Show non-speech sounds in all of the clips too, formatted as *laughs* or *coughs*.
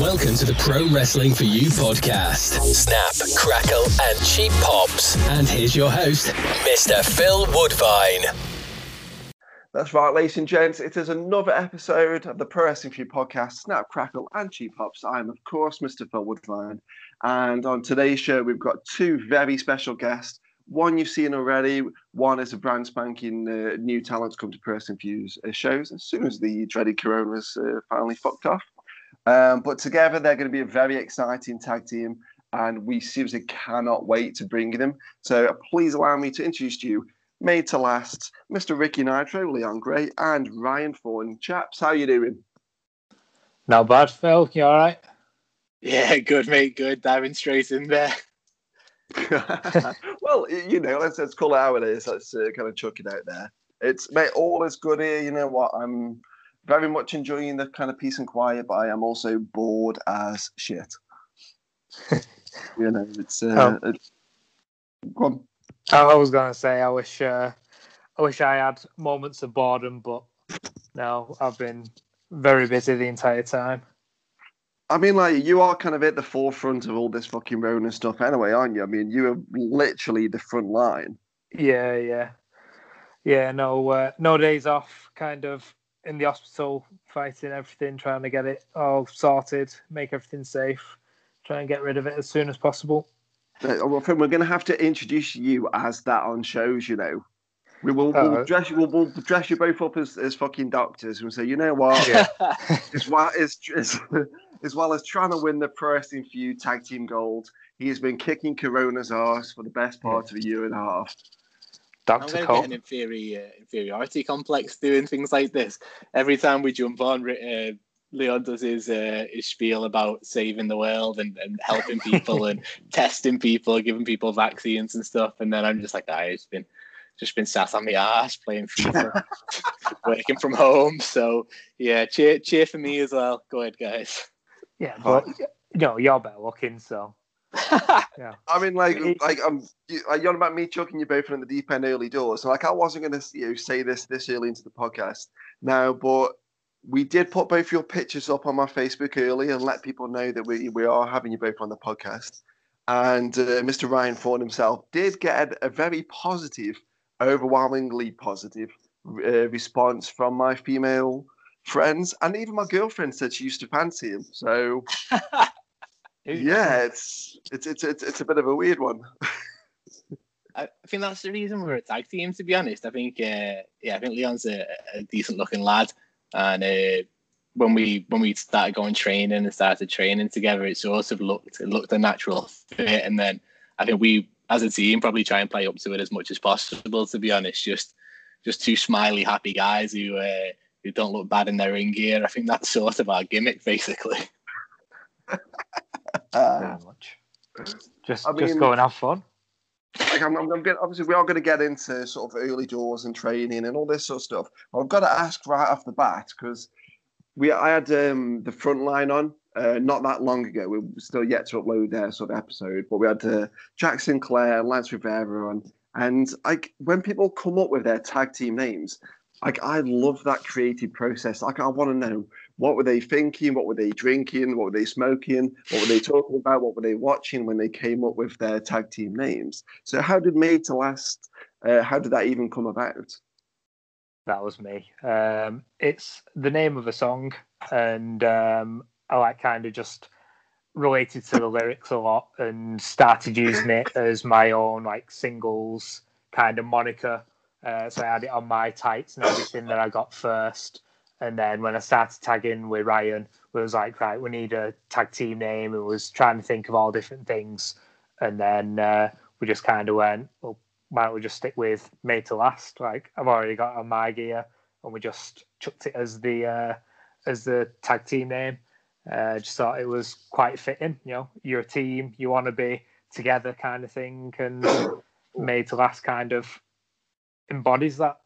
Welcome to the Pro Wrestling for You podcast. Snap, crackle, and cheap pops. And here's your host, Mr. Phil Woodvine. That's right, ladies and gents. It is another episode of the Pro Wrestling for You podcast, Snap, Crackle, and Cheap Pops. I'm, of course, Mr. Phil Woodvine. And on today's show, we've got two very special guests. One you've seen already. One is a brand spanking uh, new talent to come to Pro Wrestling for uh, shows as soon as the dreaded Corona's uh, finally fucked off. Um, but together, they're going to be a very exciting tag team, and we seriously cannot wait to bring them. So please allow me to introduce to you, made to last, Mr. Ricky Nitro, Leon Grey, and Ryan Thorn. Chaps, how you doing? Not bad, Phil. You all right? Yeah, good, mate. Good. Diving straight in there. *laughs* well, you know, let's, let's call it how it is. Let's uh, kind of chuck it out there. It's mate, all is good here. You know what? I'm very much enjoying the kind of peace and quiet, but I am also bored as shit. *laughs* you know, it's uh, Oh. it's, go on. I was gonna say I wish uh, I wish I had moments of boredom, but no, I've been very busy the entire time. I mean, like you are kind of at the forefront of all this fucking Rona stuff, anyway, aren't you? I mean, you are literally the front line. Yeah, yeah, yeah. No, uh, no days off. Kind of in the hospital, fighting everything, trying to get it all sorted, make everything safe, try and get rid of it as soon as possible. Uh, well, Finn, we're going to have to introduce you as that on shows. You know, we will we'll Uh, dress you. We'll, we'll dress you both up as, as fucking doctors and say, you know what? Yeah. *laughs* as well as, as as well as trying to win the Pro Wrestling 4U Tag Team Gold, he has been kicking Corona's ass for the best part of a year and a half. I'm Doctor going to Cole. get an inferior, inferiority complex doing things like this. Every time we jump on, uh, Leon does his uh, his spiel about saving the world and, and helping *laughs* people and testing people, giving people vaccines and stuff. And then I'm just like, I just been just been sat on the ass playing FIFA, *laughs* working from home. So yeah, cheer cheer for me as well. Go ahead, guys. Yeah, but no, you're better looking, so *laughs* yeah. I mean, like, like I'm you, like, you're on about me chucking you both in the deep end early doors. So, like, I wasn't going to you know, say this this early into the podcast now, but we did put both your pictures up on my Facebook early and let people know that we we are having you both on the podcast. And uh, Mr. Ryan Thorn himself did get a, a very positive, overwhelmingly positive uh, response from my female friends, and even my girlfriend said she used to fancy him. So *laughs* yeah, it's it's it's it's, it's a bit of a weird one. *laughs* I think that's the reason we're a tag team. To be honest, I think uh, yeah, I think Leon's a, a decent looking lad, and uh, when we when we started going training and started training together, it sort of looked it looked a natural fit. And then I think we, as a team, probably try and play up to it as much as possible. To be honest, just just two smiley, happy guys who uh, who don't look bad in their ring gear. I think that's sort of our gimmick, basically. *laughs* Uh, much. Just I just mean- go and have fun. like I'm, I'm, get, obviously we are going to get into sort of early doors and training and all this sort of stuff. I've got to ask right off the bat because we I had um, the front line on uh, not that long ago. We're still yet to upload their sort of episode, but we had uh, Jack Sinclair Lance Rivera on, and like when people come up with their tag team names, like I love that creative process. Like I want to know what were they thinking, what were they drinking, what were they smoking, what were they talking about, what were they watching when they came up with their tag team names. So how did Made to Last? Uh, how did that even come about? That was me. Um, it's the name of a song, and um, I like kind of just related to the lyrics a lot, and started using it as my own like singles kind of moniker. Uh, so I had it on my tights and everything that I got first, and then when I started tagging with Ryan, we was like, right, we need a tag team name, and was trying to think of all different things, and then uh, we just kind of went, well, don't we just stick with made to last? Like I've already got on my gear, and we just chucked it as the uh, as the tag team name. Uh, just thought it was quite fitting. You know, you're a team, you want to be together, kind of thing, and *coughs* made to last kind of embodies that.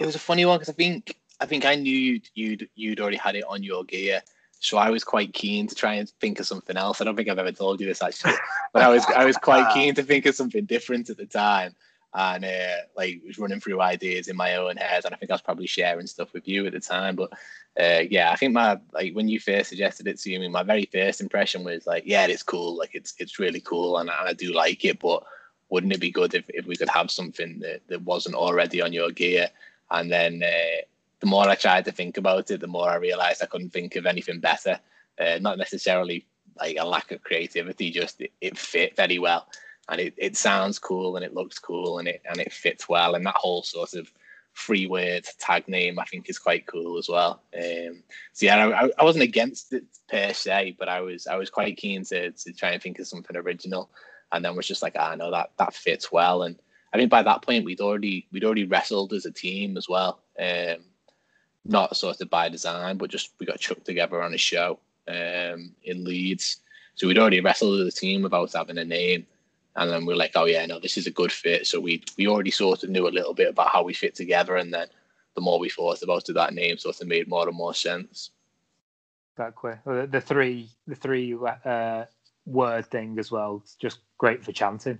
It was a funny one because I think I think I knew you'd, you'd you'd already had it on your gear, so I was quite keen to try and think of something else. I don't think I've ever told you this actually, *laughs* but I was I was quite keen to think of something different at the time. and uh, like was running through ideas in my own head, and I think I was probably sharing stuff with you at the time. But uh, yeah, I think my like when you first suggested it to me, my very first impression was like, yeah, it's cool, like it's it's really cool, and, I do like it. But wouldn't it be good if, if we could have something that, that wasn't already on your gear? And then uh, the more I tried to think about it, the more I realized I couldn't think of anything better. Uh, not necessarily like a lack of creativity, just it, it fit very well and it, it sounds cool and it looks cool and it and it fits well and that whole sort of free word tag name I think is quite cool as well. Um, so yeah, I, I wasn't against it per se, but I was I was quite keen to to try and think of something original, and then was just like, ah, no, that that fits well. And I think by that point we'd already we'd already wrestled as a team as well, um, not sort of by design, but just we got chucked together on a show um, in Leeds. So we'd already wrestled as a team without having a name and then we are like, oh yeah, no, this is a good fit. So we we already sort of knew a little bit about how we fit together, and then the more we thought about it, that name sort of made more and more sense. Exactly. The, the three the three uh, word thing as well. It's just great for chanting.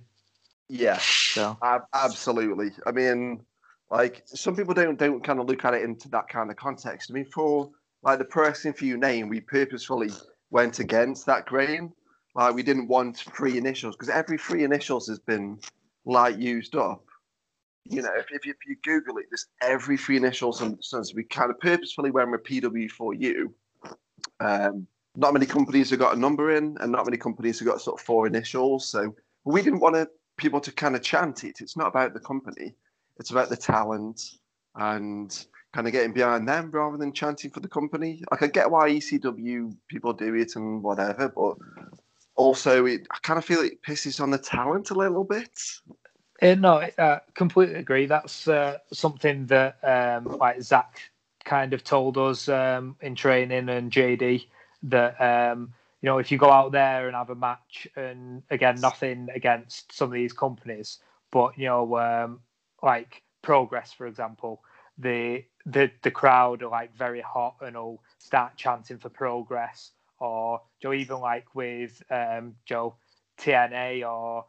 Yeah. So absolutely. I mean, like some people don't don't kind of look at it into that kind of context. I mean, for like the Pro Wrestling for You name, we purposefully went against that grain like we didn't want free initials because every free initials has been like used up. You know, if, if, you, if you Google it, there's every free initials, and so we kind of purposefully went with PW4U. Um, not many companies have got a number in, and not many companies have got sort of four initials. So we didn't want to, people to kind of chant it. It's not about the company; it's about the talent and kind of getting behind them rather than chanting for the company. I get why ECW people do it and whatever, but also, it, I kind of feel it pisses on the talent a little bit. Uh, no, I uh, completely agree. That's uh, something that um, like Zach kind of told us um, in training and JD that um, you know if you go out there and have a match and again nothing against some of these companies, but you know um, like Progress for example, the the the crowd are like very hot and all start chanting for Progress or Joe, even like with um, Joe TNA or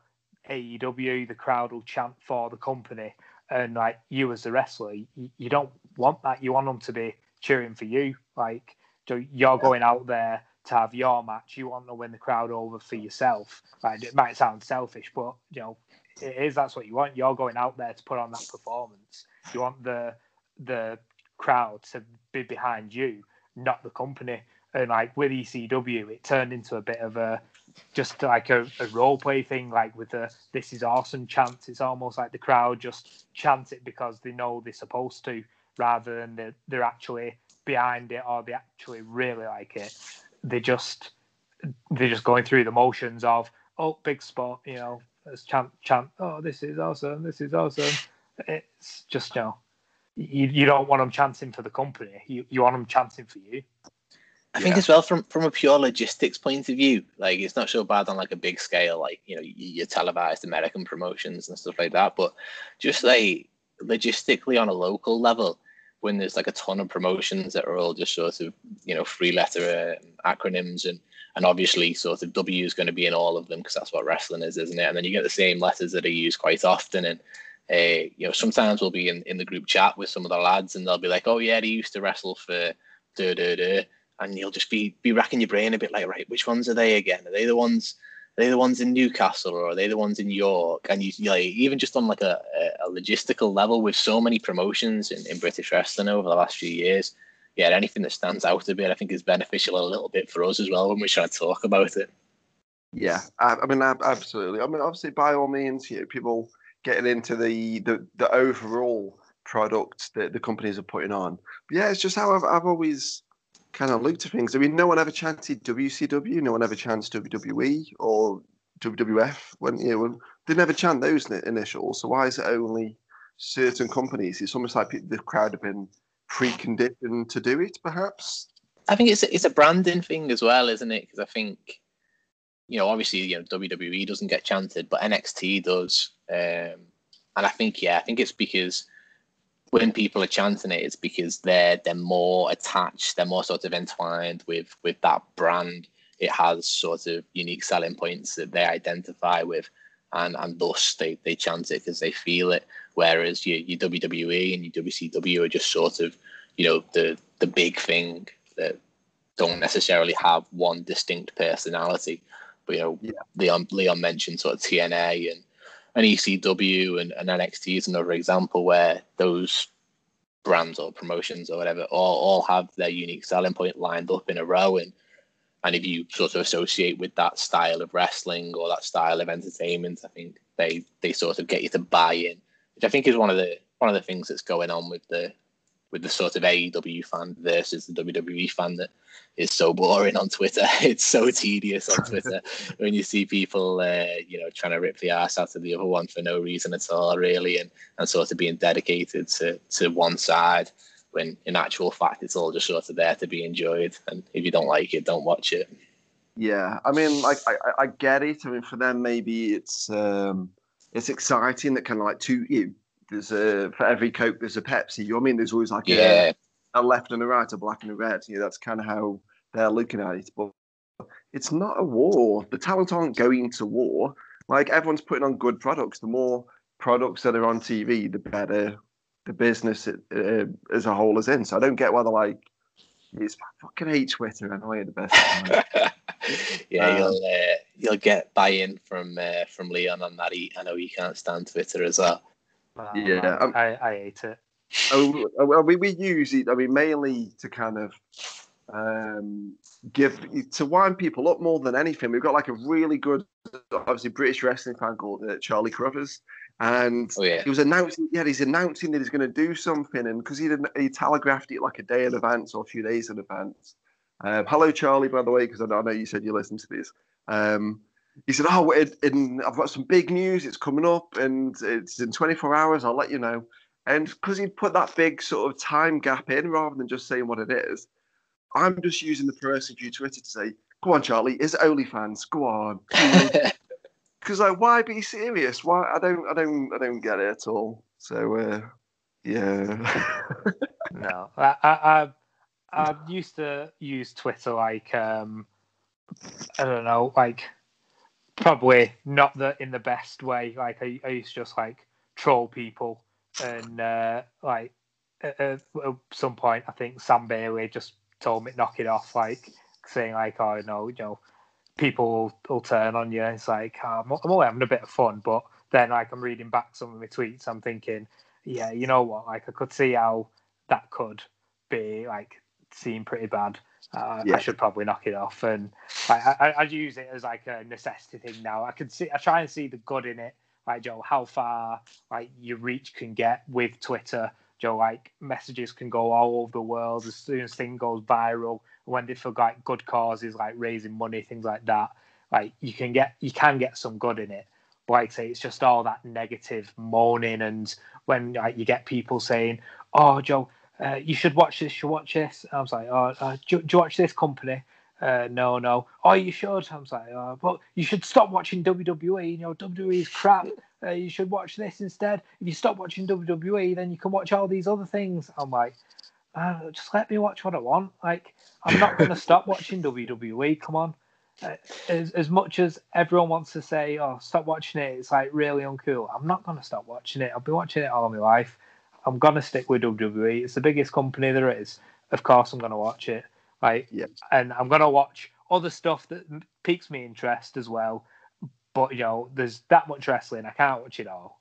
AEW, the crowd will chant for the company, and like you as a wrestler, you, you don't want that. You want them to be cheering for you. Like Joe, you're going out there to have your match. You want to win the crowd over for yourself. Like it might sound selfish, but you know it is. That's what you want. You're going out there to put on that performance. You want the the crowd to be behind you, not the company and like with ECW, it turned into a bit of a just like a, a role play thing, like with the "This is awesome" chants. It's almost like the crowd just chant it because they know they're supposed to, rather than they're, they're actually behind it or they actually really like it. They just they're just going through the motions of oh big spot, you know, as chant chant. Oh, this is awesome! This is awesome. It's just you know, you, you don't want them chanting for the company. You you want them chanting for you. I think as well from from a pure logistics point of view, like it's not so bad on like a big scale, like you know your televised American promotions and stuff like that. But just like logistically on a local level, when there's like a ton of promotions that are all just sort of you know three letter uh, acronyms and and obviously sort of W is going to be in all of them because that's what wrestling is, isn't it? And then you get the same letters that are used quite often and. Uh, you know, sometimes we'll be in, in the group chat with some of the lads, and they'll be like, "Oh yeah, he used to wrestle for da da da," and you'll just be be racking your brain a bit like, right, which ones are they again? Are they the ones? Are they the ones in Newcastle or are they the ones in York? And you, you like even just on like a, a logistical level with so many promotions in, in British wrestling over the last few years, yeah, anything that stands out a bit, I think is beneficial a little bit for us as well when we try to talk about it. Yeah, I, I mean, absolutely. I mean, obviously, by all means, you know, people getting into the the, the overall product that the companies are putting on. But yeah, it's just how I've, I've always kind of looked at things. I mean, no one ever chanted WCW, no one ever chants WWE or WWF. When you know, they never chant those initials. So why is it only certain companies? It's almost like the crowd have been preconditioned to do it, perhaps. I think it's a, it's a branding thing as well, isn't it? Because I think, you know, obviously, you know, WWE doesn't get chanted, but NXT does. Um, and I think, yeah, I think it's because when people are chanting it, it's because they're they're more attached, they're more sort of entwined with with that brand. It has sort of unique selling points that they identify with. and and thus they they chant it because they feel it. Whereas your your WWE and your WCW are just sort of you know the the big thing that don't necessarily have one distinct personality. But you know, yeah. Leon Leon mentioned sort of TNA and and ECW and, and NXT is another example where those brands or promotions or whatever all, all have their unique selling point lined up in a row. And and if you sort of associate with that style of wrestling or that style of entertainment, I think they they sort of get you to buy in, which I think is one of the one of the things that's going on with the with the sort of AEW fan versus the WWE fan that is so boring on Twitter. *laughs* It's so tedious on Twitter *laughs* when you see people, uh, you know, trying to rip the ass out of the other one for no reason at all, really, and, and sort of being dedicated to, to one side when in actual fact it's all just sort of there to be enjoyed. And if you don't like it, don't watch it. Yeah, I mean, like I, I get it. I mean, for them, maybe it's um, it's exciting that kind of like two you there's a for every Coke there's a Pepsi. You know what I mean? There's always like yeah. a, a left and a right, a black and a red. You know, that's kind of how they're looking at it. But it's not a war. The talent aren't going to war. Like everyone's putting on good products. The more products that are on TV, the better the business it, uh, as a whole is in. So I don't get why they're like, it's fucking hate Twitter and I am the best. *laughs* yeah, um, you'll uh, you'll get buy-in from uh, from Leon on that. He, I know he can't stand Twitter as well yeah, um, I, I hate it. Oh, well, we, we use it. I mean, mainly to kind of um, give to wind people up more than anything. We've got like a really good, obviously British wrestling fan called uh, Charlie Crothers, and oh, yeah. he was announcing. Yeah, he's announcing that he's going to do something, and because he didn't, he telegraphed it like a day in advance or a few days in advance. Um, hello, Charlie, by the way, because I, I know you said you listened to this. Um, he said, "Oh, in, in, I've got some big news. It's coming up, and it's in 24 hours. I'll let you know." And because he put that big sort of time gap in, rather than just saying what it is, I'm just using the PW4U Twitter to say, "Go on, Charlie. Is it OnlyFans? Go on." *laughs* Because like, why be serious? Why? I don't, I don't, I don't get it at all. So, uh, yeah. *laughs* no, I, I, I, I used to use Twitter like, um, I don't know, like probably not the in the best way. Like I, I used to just like troll people, and uh, like at, at, some point, I think Sam Bailey just told me knock it off, like saying like, "Oh no, you know, people will, will turn on you." It's like oh, I'm, I'm only having a bit of fun, but then like I'm reading back some of my tweets, I'm thinking, yeah, you know what? Like I could see how that could be like seem pretty bad. Uh, yeah. I should probably knock it off, and I, I, I use it as like a necessity thing now. I can see, I try and see the good in it, like Joe, how far like your reach can get with Twitter. Joe, like messages can go all over the world as soon as thing goes viral. When they for like good causes, like raising money, things like that, like you can get you can get some good in it. But like I say, it's just all that negative moaning, and when like you get people saying, "Oh, Joe, uh, you should watch this, you should watch this. I was like, oh, uh, do, do, you watch this company? Uh, no, no. Oh, you should. I was like, oh, but you should stop watching WWE. You know, WWE is crap. Uh, you should watch this instead. If you stop watching WWE, then you can watch all these other things. I'm like, just let me watch what I want. Like, I'm not going *laughs* to stop watching WWE. Come on. Uh, as, as much as everyone wants to say, oh, stop watching it, it's like really uncool. I'm not going to stop watching it. I've been watching it all my life. I'm gonna stick with WWE. It's the biggest company there is. Of course, I'm gonna watch it. Right, yeah. and I'm gonna watch other stuff that piques me interest as well. But you know, there's that much wrestling. I can't watch it all.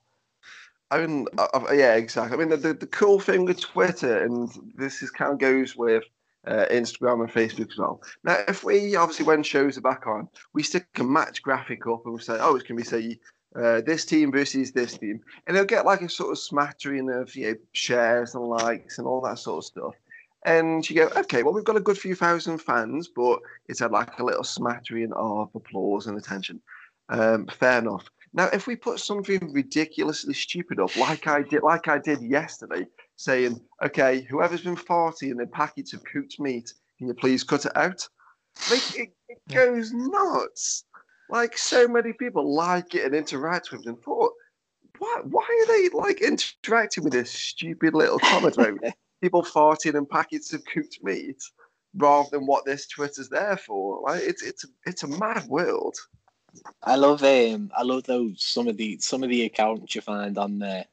I mean, uh, yeah, exactly. I mean, the, the, the, cool thing with Twitter, and this is kind of goes with uh, Instagram and Facebook as well. Now, if we obviously when shows are back on, we stick a match graphic up and we say, oh, it's going to be say uh, this team versus this team, and they'll get like a sort of smattering of you know shares and likes and all that sort of stuff. And you go, okay, well, we've got a good few thousand fans, but it's had like a little smattering of applause and attention. Um, fair enough. Now, if we put something ridiculously stupid up, like I did, like I did yesterday, saying, okay, whoever's been farting in packets of cooked meat, can you please cut it out? Like, it, it goes nuts like so many people like it and interact with it and thought, why, why are they like interacting with this stupid little comment about *laughs* people farting and packets of cooked meat rather than what this Twitter's there for? Like it's it's it's a mad world. I love um I love those some of the some of the accounts you find on there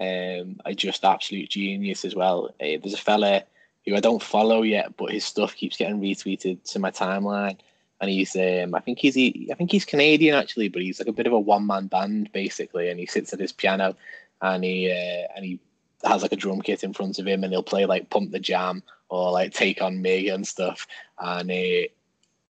um are just absolute genius as well. Uh, there's a fella who I don't follow yet, but his stuff keeps getting retweeted to my timeline. And he's um I think he's he, I think he's Canadian actually, but he's like a bit of a one man band basically, and he sits at his piano and he uh, and he has like a drum kit in front of him and he'll play like Pump the Jam or like Take on Me and stuff. And uh,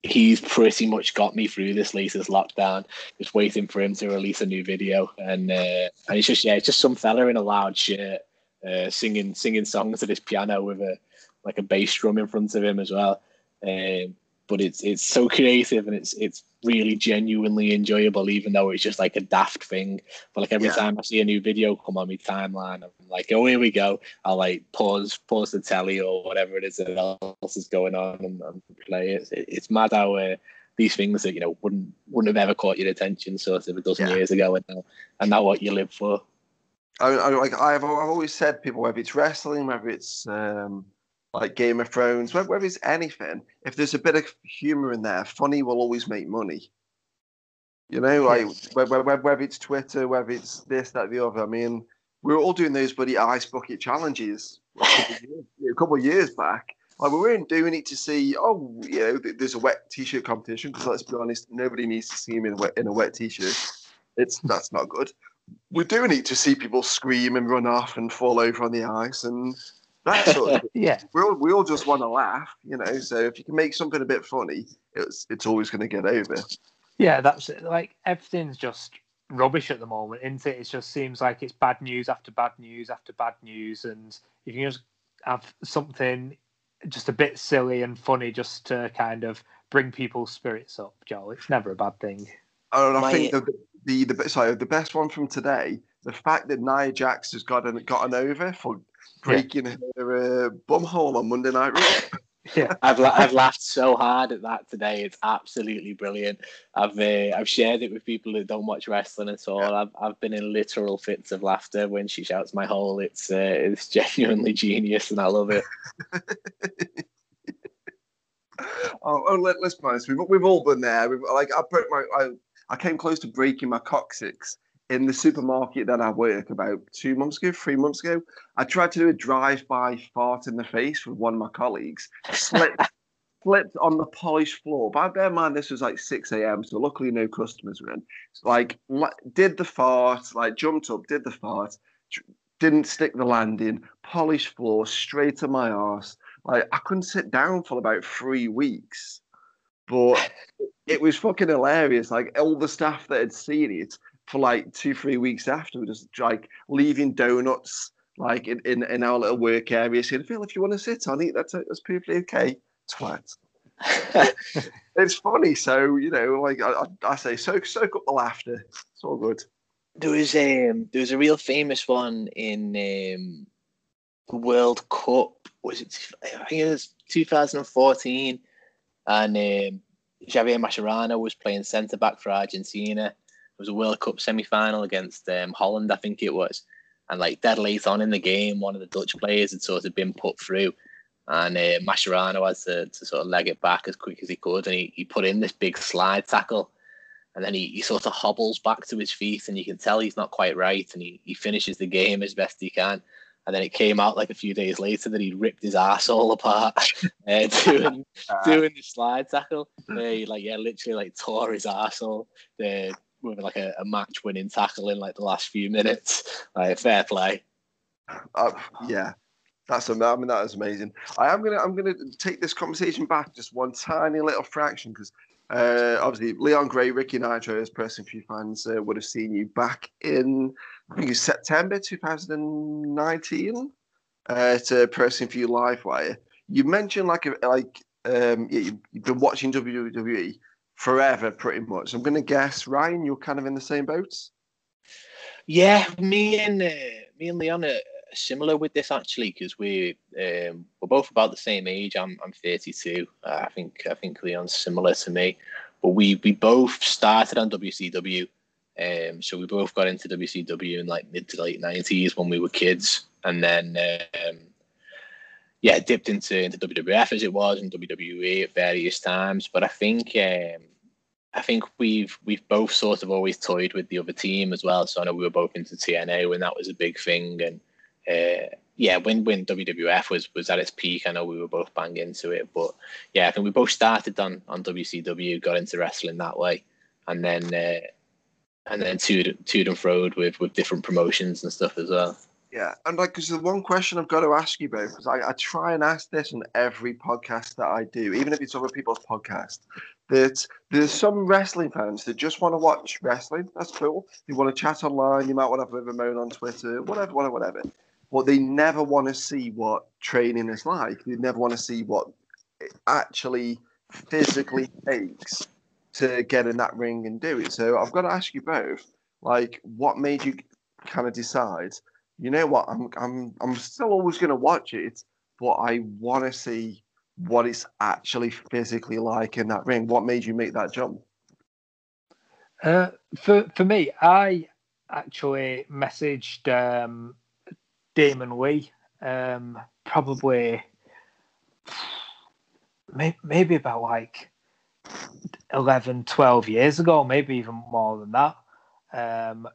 he's pretty much got me through this latest lockdown. Just waiting for him to release a new video, and uh, and it's just yeah, it's just some fella in a loud shirt uh, singing singing songs at his piano with a like a bass drum in front of him as well. Um, but it's it's so creative and it's it's really genuinely enjoyable, even though it's just like a daft thing. But like every yeah. time I see a new video come on my timeline, I'm like, oh here we go. I'll like pause pause the telly or whatever it is that else is going on and, and play it. It's mad how uh, these things that you know wouldn't wouldn't have ever caught your attention sort of a dozen yeah. years ago, and now and now what you live for. I, I like I've I've always said people whether it's wrestling, whether it's um, like Game of Thrones, whether, it's anything, if there's a bit of humor in there, funny will always make money. You know, like whether, whether it's Twitter, whether it's this, that, the other. I mean, we were all doing those bloody ice bucket challenges a couple, of years, *laughs* a couple of years back. Like we weren't doing it to see, oh, you know, there's a wet t-shirt competition. Because let's be honest, nobody needs to see him in a wet, in a wet t-shirt. It's that's not good. We're doing it to see people scream and run off and fall over on the ice and that sort of *laughs* yeah. We all we all just want to laugh, you know. So if you can make something a bit funny, it's it's always going to get over. Yeah, that's it. Like everything's just rubbish at the moment, isn't it? It just seems like it's bad news after bad news after bad news, and if you can just have something just a bit silly and funny, just to kind of bring people's spirits up, Joel, it's never a bad thing. Oh, and I think the, the the sorry the best one from today, the fact that Nia Jax has gotten gotten over for breaking yeah. her uh, bumhole on Monday Night Raw. *laughs* yeah, I've I've laughed so hard at that today. It's absolutely brilliant. I've uh, I've shared it with people that don't watch wrestling at all. Yeah. I've I've been in literal fits of laughter when she shouts my hole. It's uh, it's genuinely genius, and I love it. *laughs* oh, oh let, us be honest. We've we've all been there. We've, like I put my I, I came close to breaking my coccyx in the supermarket that I work about two months ago, three months ago, I tried to do a drive-by fart in the face with one of my colleagues, slipped, *laughs* slipped on the polished floor. But bear in mind, this was like 6 a.m., so luckily no customers were in. Like, did the fart, like jumped up, did the fart, didn't stick the landing, polished floor, straight to my ass. Like, I couldn't sit down for about three weeks. But *laughs* it was fucking hilarious. Like all the staff that had seen it for like two, three weeks after, we just like leaving donuts like in, in, in our little work area, saying, Phil, if you want to sit on it, that's that's perfectly okay. Twat. *laughs* it's funny, so you know, like I, I say, soak soak up the laughter. It's all good. There was um there was a real famous one in um the World Cup. Was it? I think it was 2014, and um, Javier Mascherano was playing centre back for Argentina was a World Cup semi final against um, Holland, I think it was. And like dead late on in the game, one of the Dutch players had sort of been put through. And uh, Mascherano had to, to sort of leg it back as quick as he could. And he, he put in this big slide tackle. And then he, he sort of hobbles back to his feet, and you can tell he's not quite right. And he, he finishes the game as best he can. And then it came out like a few days later that he'd ripped his all apart *laughs* uh, doing *laughs* doing the slide tackle. Uh, he like yeah, literally like tore his arsehole. The with like a, a match winning tackle in like the last few minutes. Like fair play. Uh, yeah, that's I mean that is amazing. I am gonna I'm gonna take this conversation back just one tiny little fraction because uh, obviously Leon Grey, Ricky Nitro, as PW4U fans uh, would have seen you back in I think it was September 2019 uh, to PW4U Live Wire. You mentioned like a, like um, yeah, you've been watching WWE forever, pretty much. I'm going to guess, Ryan, you're kind of in the same boats. Yeah, me and uh, me and Leon are similar with this actually because we um, we're both about the same age. I'm I'm 32. Uh, I think I think Leon's similar to me, but we we both started on WCW. Um, so we both got into WCW in like mid to late 90s when we were kids, and then um, yeah, dipped into into WWF as it was and WWE at various times. But I think um, I think we've we've both sort of always toyed with the other team as well. So I know we were both into TNA when that was a big thing, and uh, yeah, when when WWF was was at its peak, I know we were both bang into it. But yeah, I think we both started on on WCW, got into wrestling that way, and then uh, and then toed toed and froed with with different promotions and stuff as well. Yeah, and like, because the one question I've got to ask you both, because I, I try and ask this on every podcast that I do, even if it's other people's podcast, that there's some wrestling fans that just want to watch wrestling. That's cool. They want to chat online. You might want to have a bit of a moan on Twitter, whatever, whatever, whatever. But they never want to see what training is like. They never want to see what it actually physically takes to get in that ring and do it. So I've got to ask you both, like, what made you kind of decide? You know what? I'm I'm I'm still always going to watch it, but I want to see what it's actually physically like in that ring. What made you make that jump? Uh, for for me, I actually messaged um, Damon Lee um, probably maybe about like 11, 12 years ago, maybe even more than that. Um,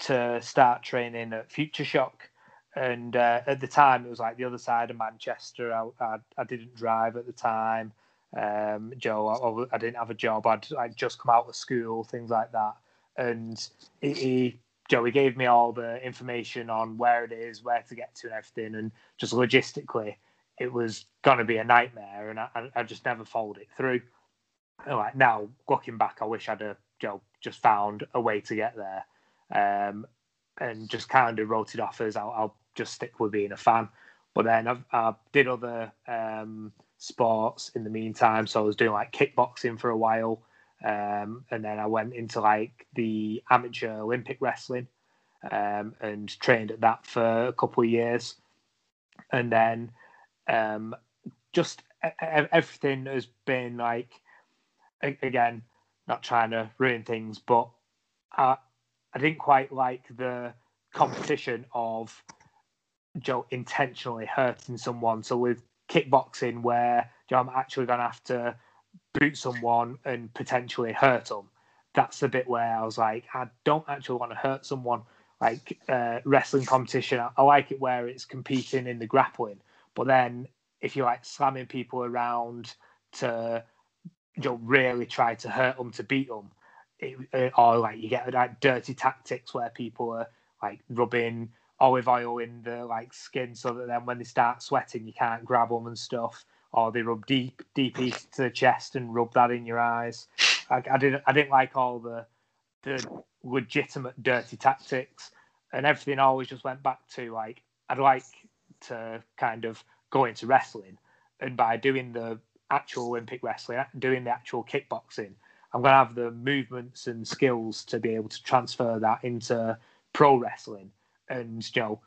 to start training at Future Shock. And uh, at the time, it was like the other side of Manchester. I, I, I didn't drive at the time. Um, Joe, I, I, didn't have a job. I'd, I'd just come out of school, things like that. And he, Joe, he gave me all the information on where it is, where to get to, and everything. And just logistically, it was going to be a nightmare. And I, I just never followed it through. And like now, looking back, I wish I'd have Joe just found a way to get there um, and just kind of wrote it off as I'll, I'll, just stick with being a fan. But then I, did other um, sports in the meantime. So I was doing like kickboxing for a while. Um, and then I went into like the amateur Olympic wrestling um, and trained at that for a couple of years. And then um, just everything has been like, again, not trying to ruin things, but I didn't quite like the competition of Joe intentionally hurting someone. So with kickboxing, where Joe, I'm actually going to have to boot someone and potentially hurt them. That's the bit where I was like, I don't actually want to hurt someone. Like uh, wrestling competition, I, I like it where it's competing in the grappling, but then if you're like slamming people around to you know, really try to hurt them to beat them, it, uh, or like you get like dirty tactics where people are like rubbing olive oil in the like skin so that then when they start sweating you can't grab them and stuff or they rub deep deep into the chest and rub that in your eyes. I, I didn't i didn't like all the the legitimate dirty tactics and everything always just went back to like i'd like to kind of go into wrestling and by doing the actual olympic wrestling doing the actual kickboxing I'm going to have the movements and skills to be able to transfer that into pro wrestling and you know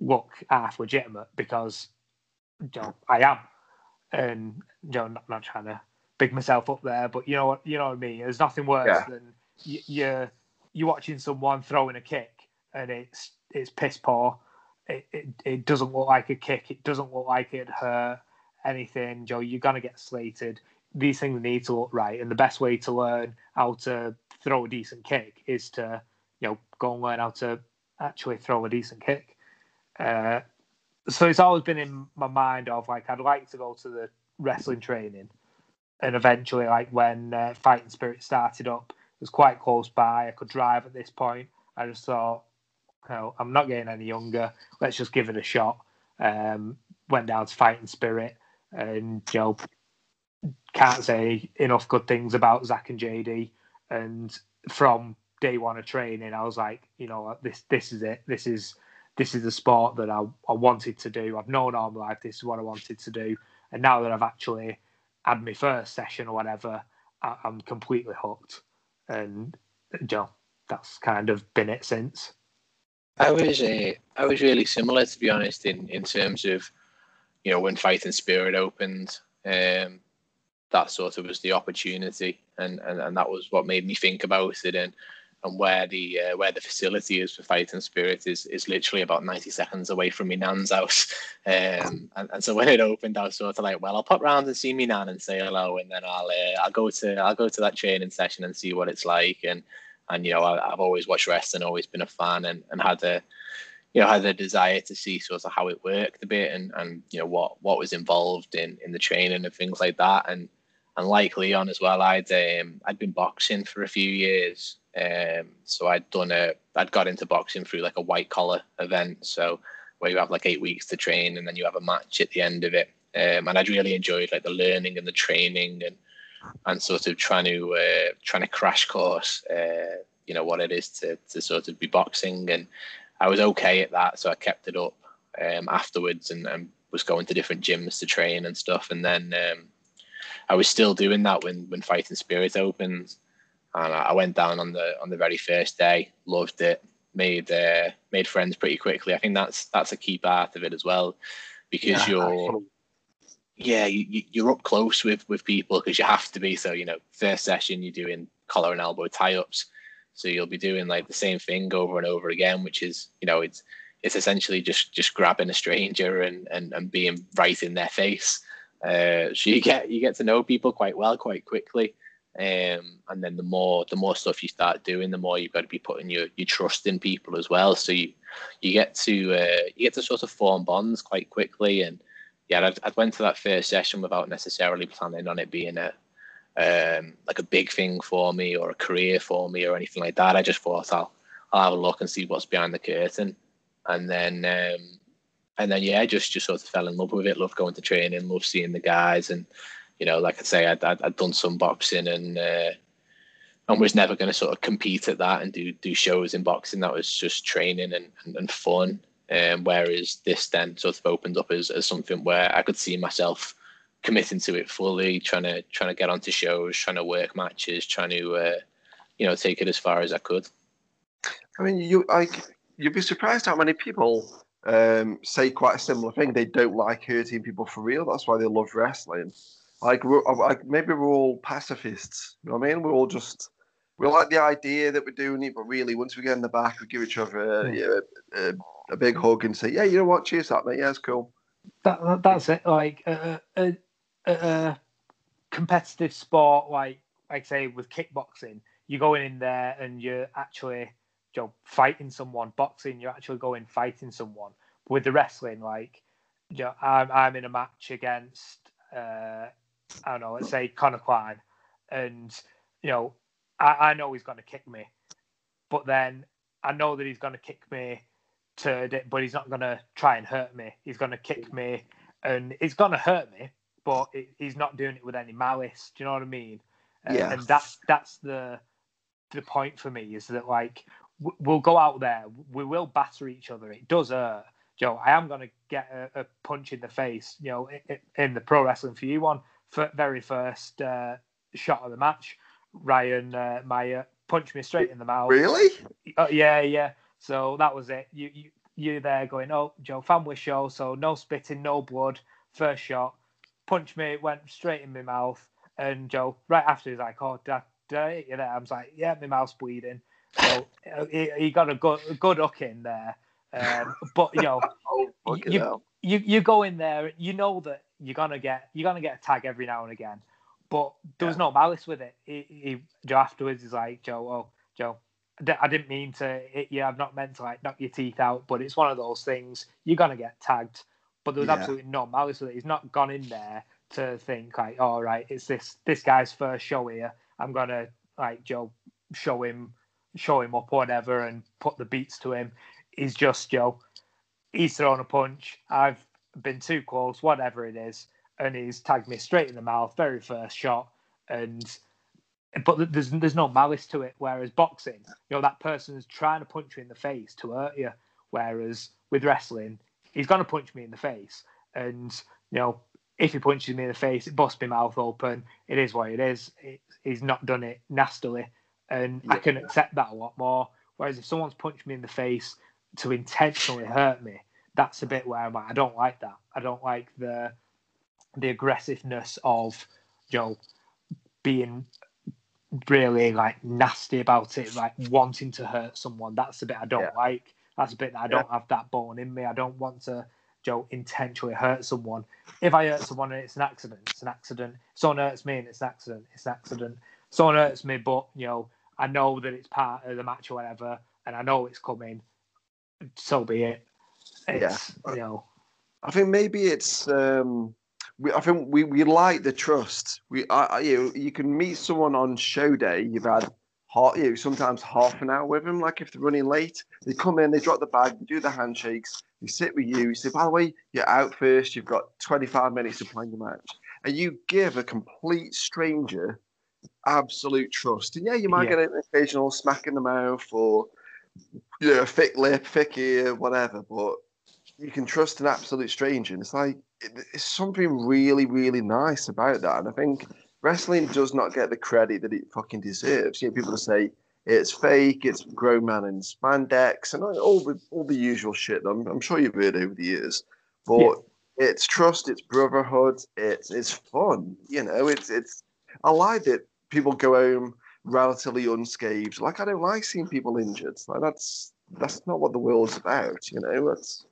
look half legitimate because you know I am, and you know not, not trying to big myself up there, but you know what you know what I mean. There's nothing worse yeah. than you, you're you're watching someone throwing a kick and it's it's piss poor. It, it, it doesn't look like a kick. It doesn't look like it hurt anything. Joe, you're gonna get slated these things need to look right, and the best way to learn how to throw a decent kick is to you know go and learn how to actually throw a decent kick. Uh, so it's always been in my mind of like I'd like to go to the wrestling training, and eventually like when uh, Fighting Spirit started up, it was quite close by. I could drive at this point. I just thought, you know, I'm not getting any younger. Let's just give it a shot. Um, went down to Fighting Spirit, and you know can't say enough good things about Zach and JD. And from day one of training, I was like, you know, this this is it. This is this is the sport that I, I wanted to do. I've known all my life this is what I wanted to do. And now that I've actually had my first session or whatever, I, am completely hooked. And you know, that's kind of been it since. I was uh, I was really similar to be honest in in terms of you know when Fighting Spirit opened. Um, that sort of was the opportunity, and, and, and that was what made me think about it. And and where the uh, where the facility is for Fighting Spirit is is literally about 90 seconds away from my nan's house. *laughs* Um, and, and so when it opened, I was sort of like, well, I'll pop round and see me nan and say hello, and then I'll uh, I'll go to I'll go to that training session and see what it's like. And and you know I, have always watched wrestling, always been a fan, and and had a you know had a desire to see sort of how it worked a bit, and and you know what what was involved in in the training and things like that, and and like Leon as well, I'd um, I'd been boxing for a few years, um, so I'd done a I'd got into boxing through like a white collar event, so where you have like eight weeks to train and then you have a match at the end of it, um, and I'd really enjoyed like the learning and the training and and sort of trying to uh, trying to crash course, uh, you know what it is to to sort of be boxing, and I was okay at that, so I kept it up um, afterwards and, and was going to different gyms to train and stuff, and then. I was still doing that when when Fighting Spirit opened, and I went down on the on the very first day. Loved it. Made uh, made friends pretty quickly. I think that's that's a key part of it as well, because yeah, you're absolutely. yeah you, you're up close with with people because you have to be. So you know, first session you're doing collar and elbow tie ups, so you'll be doing like the same thing over and over again, which is you know it's it's essentially just just grabbing a stranger and and, and being right in their face uh, so you get you get to know people quite well quite quickly, um, and then the more the more stuff you start doing, the more you've got to be putting your, your trust in people as well. So you you get to uh, you get to sort of form bonds quite quickly. And yeah, I, I went to that first session without necessarily planning on it being a um, like a big thing for me or a career for me or anything like that. I just thought I'll I'll have a look and see what's behind the curtain, and then um, and then yeah, just just sort of fell in love with it. Loved going to training, loved seeing the guys, and you know, like I say, I'd, I'd, I'd done some boxing and uh, and was never going to sort of compete at that and do do shows in boxing. That was just training and and, and fun. Um, whereas this then sort of opened up as, as something where I could see myself committing to it fully, trying to trying to get onto shows, trying to work matches, trying to uh, you know take it as far as I could. I mean, you like you'd be surprised how many people um, say quite a similar thing. They don't like hurting people for real. That's why they love wrestling. Like, we're, uh, like maybe we're all pacifists. You know what I mean? We're all just we like the idea that we're doing it, but really, once we get in the back, we give each other a, a, a, a big hug and say, "Yeah, you know what? Cheers, that mate. Yeah, it's cool." That, that that's it. Like a, a, a competitive sport, like like say with kickboxing, you're going in there and you're actually you know, fighting someone. Boxing, you're actually going fighting someone. But With the wrestling, like, you know, I'm I'm in a match against uh, I don't know, let's say Conor Klein, and you know, I, I know he's going to kick me, but then I know that he's going to kick me to, but he's not going to try and hurt me. He's going to kick me, and it's going to hurt me, but it, he's not doing it with any malice. Do you know what I mean? Yeah. And that's that's the the point for me is that like we'll go out there, we will batter each other. It does hurt. Joe, I am going to get a, a, punch in the face, you know, in, in, the pro wrestling for you one for very first uh, shot of the match. Ryan uh, Meyer punched me straight in the mouth. Really? Uh, yeah, yeah. So that was it. You you you there going, oh, Joe, family show, so no spitting, no blood. First shot, punched me, went straight in my mouth. And Joe, right after, he's like, oh, did I, did I hit you there? I was like, yeah, my mouth's bleeding. So uh, he, he, got a good good hook in there. Um, but you know, *laughs* oh, you, you, you go in there, you know that you're gonna get you're gonna get a tag every now and again. But there was yeah. no malice with it. He, he, Joe afterwards is like, Joe, oh, Joe, I didn't mean to hit you. I've not meant to like knock your teeth out, but it's one of those things. You're gonna get tagged. But there was yeah. absolutely no malice with it. He's not gone in there to think like, all oh, right, it's this this guy's first show here. I'm gonna like Joe show him show him up or whatever and put the beats to him. He's just Joe. He's thrown a punch. I've been too close, whatever it is, and he's tagged me straight in the mouth, very first shot. And but there's there's no malice to it. Whereas boxing, you know, that person's trying to punch you in the face to hurt you. Whereas with wrestling, he's gonna punch me in the face, and you know, if he punches me in the face, it busts my mouth open. It is what it is. It, he's not done it nastily and yeah. I can accept that a lot more. Whereas if someone's punched me in the face to intentionally hurt me, that's a bit where I'm like, I don't like that. I don't like the the aggressiveness of you know being really like nasty about it, like wanting to hurt someone. That's the bit I don't Yeah. like. That's a bit that I don't have that bone in me. I don't want to Joe intentionally hurt someone. If I hurt someone and it's an accident, it's an accident. Someone hurts me and it's an accident, it's an accident. Someone hurts me, but you know, I know that it's part of the match or whatever, and I know it's coming. So be it. It's you know, I think maybe it's. Um, we, I think we, we like the trust. We, I, I- you, you can meet someone on show day. You've had half, you know, sometimes half an hour with them. Like if they're running late, they come in, they drop the bag, they do the handshakes, they sit with you. You say, by the way, you're out first. You've got 25 minutes to plan your match, and you give a complete stranger absolute trust. And yeah, you might Yeah. get an occasional smack in the mouth or you know, a thick lip, thick ear, whatever, but you can trust an absolute stranger. And it's like, it's something really, really nice about that. And I think wrestling does not get the credit that it fucking deserves. You know, people say it's fake, it's grown man in spandex, and all the all the usual shit. I'm, I'm sure you've heard over the years, but Yeah. it's trust, it's brotherhood, it's it's fun. You know, it's it's. I like that people go home relatively unscathed. Like I don't like seeing people injured. Like that's that's not what the world's about. You know, it's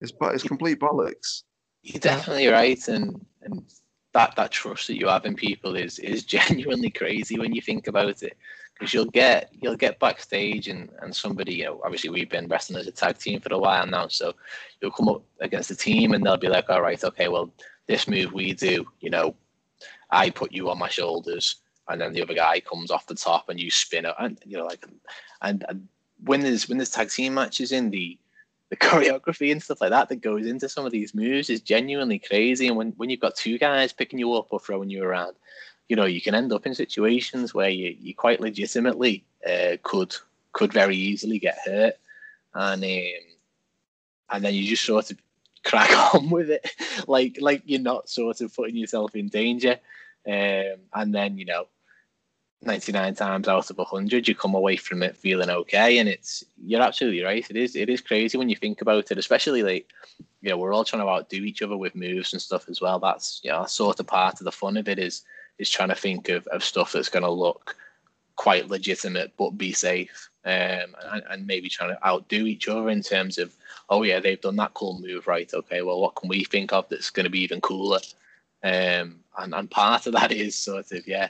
it's it's complete bollocks. You're definitely right, and and that that trust that you have in people is is *laughs* genuinely crazy when you think about it. Because you'll get you'll get backstage and and somebody you know obviously we've been wrestling as a tag team for a while now, so you'll come up against a team and they'll be like, all right, okay, well this move we do, you know, I put you on my shoulders, and then the other guy comes off the top and you spin it, and you know like, and, and when there's when there's tag team matches in the the *laughs* choreography and stuff like that that goes into some of these moves is genuinely crazy. And when, when you've got two guys picking you up or throwing you around, you know, you can end up in situations where you, you quite legitimately uh, could could very easily get hurt. And um, and then you just sort of *laughs* crack on with it. *laughs* like like you're not sort of putting yourself in danger. Um, and then, you know, 99 times out of 100 you come away from it feeling okay and it's you're absolutely right. It is it is crazy when you think about it especially like you know we're all trying to outdo each other with moves and stuff as well. That's you know sort of part of the fun of it is is trying to think of, of stuff that's going to look quite legitimate but be safe um and, and maybe trying to outdo each other in terms of oh yeah they've done that cool move right okay well what can we think of that's going to be even cooler? Um and, and part of that *laughs* is sort of yeah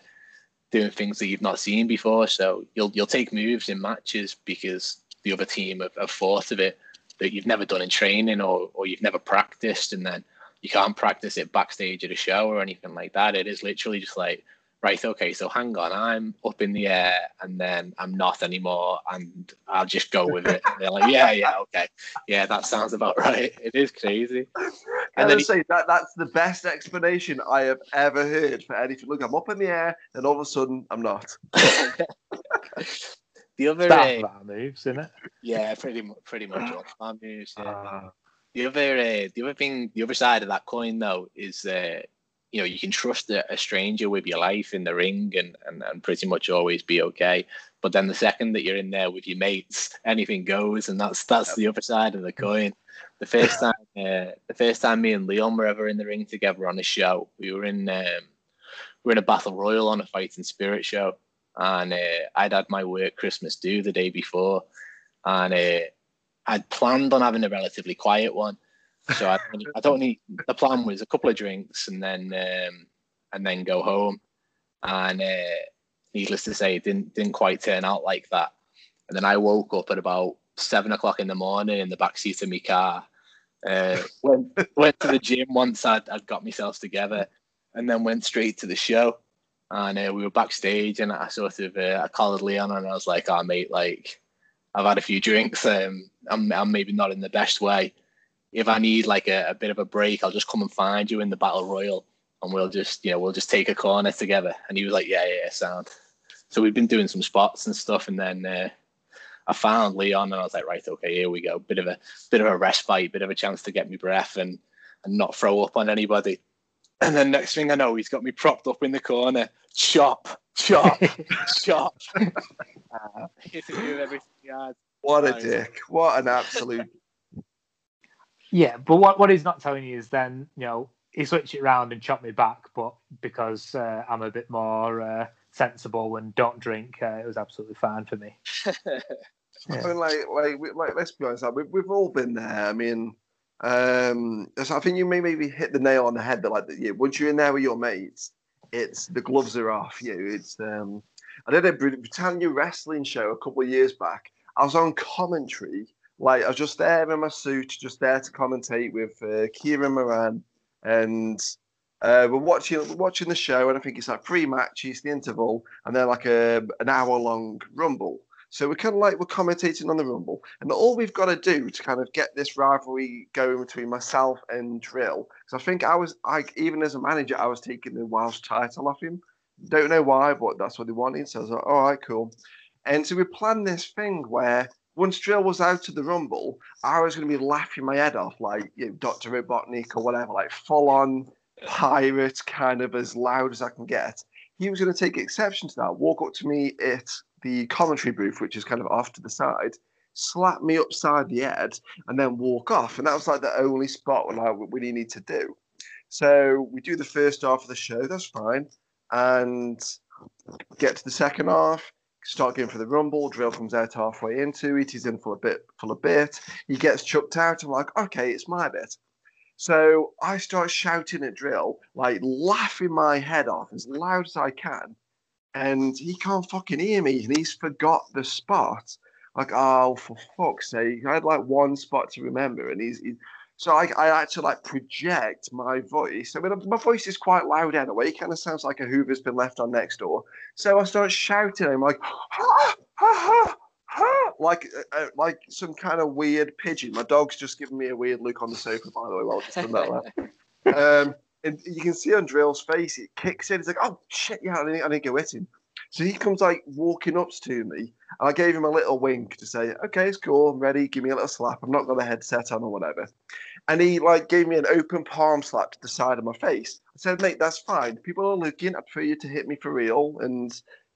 doing things that you've not seen before. So you'll you'll take moves in matches because the other team have, have thought of it that you've never done in training or or you've never practiced, and then you can't practice it backstage at a show or anything like that. It is literally just like, right, okay, so hang on, I'm up in the air and then I'm not anymore, and I'll just go with it. They're like, yeah, yeah, okay, yeah, that sounds about *laughs* right. It is crazy. And then I he- say that that's the best explanation I have ever heard for anything. Look, I'm up in the air, and all of a sudden I'm not. *laughs* the other, That's uh, moves, isn't it? yeah, pretty much, pretty much all my moves. Yeah. Uh, The other, uh, the other thing, the other side of that coin, though, is uh, you know you can trust a, a stranger with your life in the ring and, and and pretty much always be okay. But then the second that you're in there with your mates, anything goes, and that's that's the other side of the coin. The first time, *laughs* uh, the first time me and Leon were ever in the ring together on a show, we were in um, we were in a battle royal on a fighting spirit show, and uh, I'd had my work Christmas due the day before, and uh, I'd planned on having a relatively quiet one. So I, I don't need. The plan was a couple of drinks and then um, and then go home. And uh, needless to say, it didn't didn't quite turn out like that. And then I woke up at about seven o'clock in the morning in the back seat of my car. Uh, went went to the gym once I'd, I'd got myself together, and then went straight to the show. And uh, we were backstage, and I sort of uh, I called Leon, and I was like, "Oh mate, like I've had a few drinks. Um, I'm I'm maybe not in the best way. If I need like a, a bit of a break, I'll just come and find you in the battle royal, and we'll just you know we'll just take a corner together." And he was like, "Yeah, yeah, yeah sound." So we've been doing some spots and stuff, and then uh, I found Leon, and I was like, "Right, okay, here we go. Bit of a bit of a respite, bit of a chance to get me breath and and not throw up on anybody." *clears throat* And then next thing I know, he's got me propped up in the corner, chop, chop, *laughs* chop, *laughs* uh, *laughs* hitting me with everything he had. What a dick! What an absolute. Yeah, but what, what he's not telling you is then, you know, he switched it around and chopped me back, but because uh, I'm a bit more uh, sensible and don't drink, uh, it was absolutely fine for me. *laughs* I mean, like, like, like, let's be honest, like, we've, we've all been there. I mean, um, so I think you may maybe hit the nail on the head that, like, yeah, once you're in there with your mates, it's the gloves are off. You, it's um, I did a Brit- Britannia wrestling show a couple of years back. I was on commentary, like I was just there in my suit, just there to commentate with uh, Kieran Moran, and uh, we're watching we're watching the show, and I think it's like three matches, the interval, and then like a an hour long rumble. So we're kind of like we're commentating on the rumble, and all we've got to do to kind of get this rivalry going between myself and Drill, because I think I was, I even as a manager, I was taking the Welsh title off him. Don't know why, but that's what they wanted. So I was like, all right, cool. And so we planned this thing where once Drill was out of the rumble, I was going to be laughing my head off, like you know, Dr. Robotnik or whatever, like full on pirate, kind of as loud as I can get. He was going to take exception to that, walk up to me at the commentary booth, which is kind of off to the side, slap me upside the head, and then walk off. And that was like the only spot when I we need to do. So we do the first half of the show, that's fine, and get to the second half. Start going for the rumble. Drill comes out halfway into it. He's in for a bit, for a bit. He gets chucked out. I'm like, okay, it's my bit. So I start shouting at Drill, like laughing my head off as loud as I can. And he can't fucking hear me. And he's forgot the spot. Like, oh, for fuck's sake. I had like one spot to remember. And he's, he, so I, I had to like project my voice. I mean, my voice is quite loud anyway. It kind of sounds like a Hoover's been left on next door. So I start shouting. I'm like, ha, ha, ha, ha, like, uh, uh, like some kind of weird pigeon. My dog's just giving me a weird look on the sofa, by the way, while I've just that. *laughs* um, and you can see on Drill's face, it kicks in. He's like, oh shit, yeah, I didn't, I didn't go hit him. So he comes like walking up to me, and I gave him a little wink to say, okay, it's cool, I'm ready. Give me a little slap. I've not got a headset on or whatever. And he like gave me an open palm slap to the side of my face. I said, mate, that's fine. People are looking. I prefer you to hit me for real and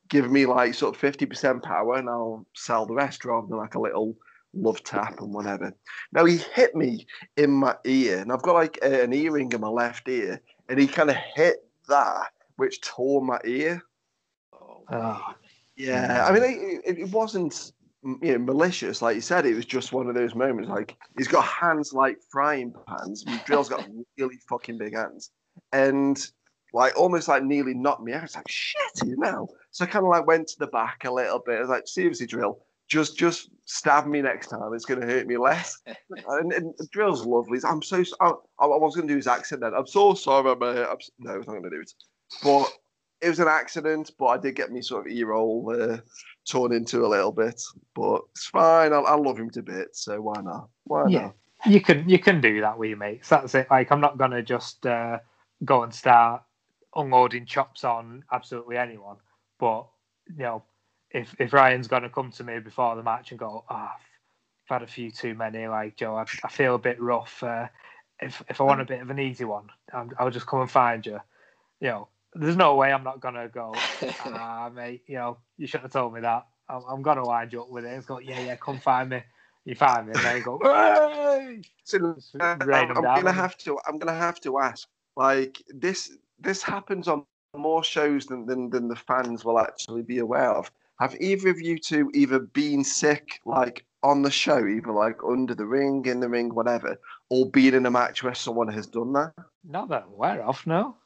give me like sort of fifty percent power, and I'll sell the rest rather than like a little love tap and whatever. Now he hit me in my ear, and I've got like a, an earring in my left ear, and he kind of hit that, which tore my ear. Oh, ah. Yeah, I mean, it, it, it wasn't m- you know malicious, like you said. It was just one of those moments. Like he's got hands like frying pans. Drill's got really fucking big hands, and like almost like nearly knocked me out. It's like shit, you know. So I kind of like went to the back a little bit. I was like, seriously, Drill, just just stab me next time. It's going to hurt me less. *laughs* and, and Drill's lovely. I'm so. I, I was going to do his accent then. I'm so sorry, mate. I'm, uh, no, I was not going to do it. But it was an accident. But I did get me sort of ear roll uh, torn into a little bit. But it's fine. I, I love him to bits. So why not? Why Yeah. not? you can you can do that with your mates. That's it. Like I'm not gonna just uh, go and start unloading chops on absolutely anyone. But you know, if if Ryan's gonna come to me before the match and go, oh, I've had a few too many, like Joe, I, I feel a bit rough. Uh, if if I want a bit of an easy one, I'm, I'll just come and find you. You know, there's no way I'm not gonna go. *laughs* Ah, mate, you know, you shouldn't have told me that. I'm, I'm gonna wind you up with it. It's go, yeah, yeah, come find me. You find me, and then you go, *laughs* hey! So, uh, I'm down. gonna have to. I'm gonna have to ask. Like this, this happens on more shows than, than than the fans will actually be aware of. Have either of you two either been sick, like on the show, either like under the ring, in the ring, whatever, or been in a match where someone has done that? Not that I'm aware of, no.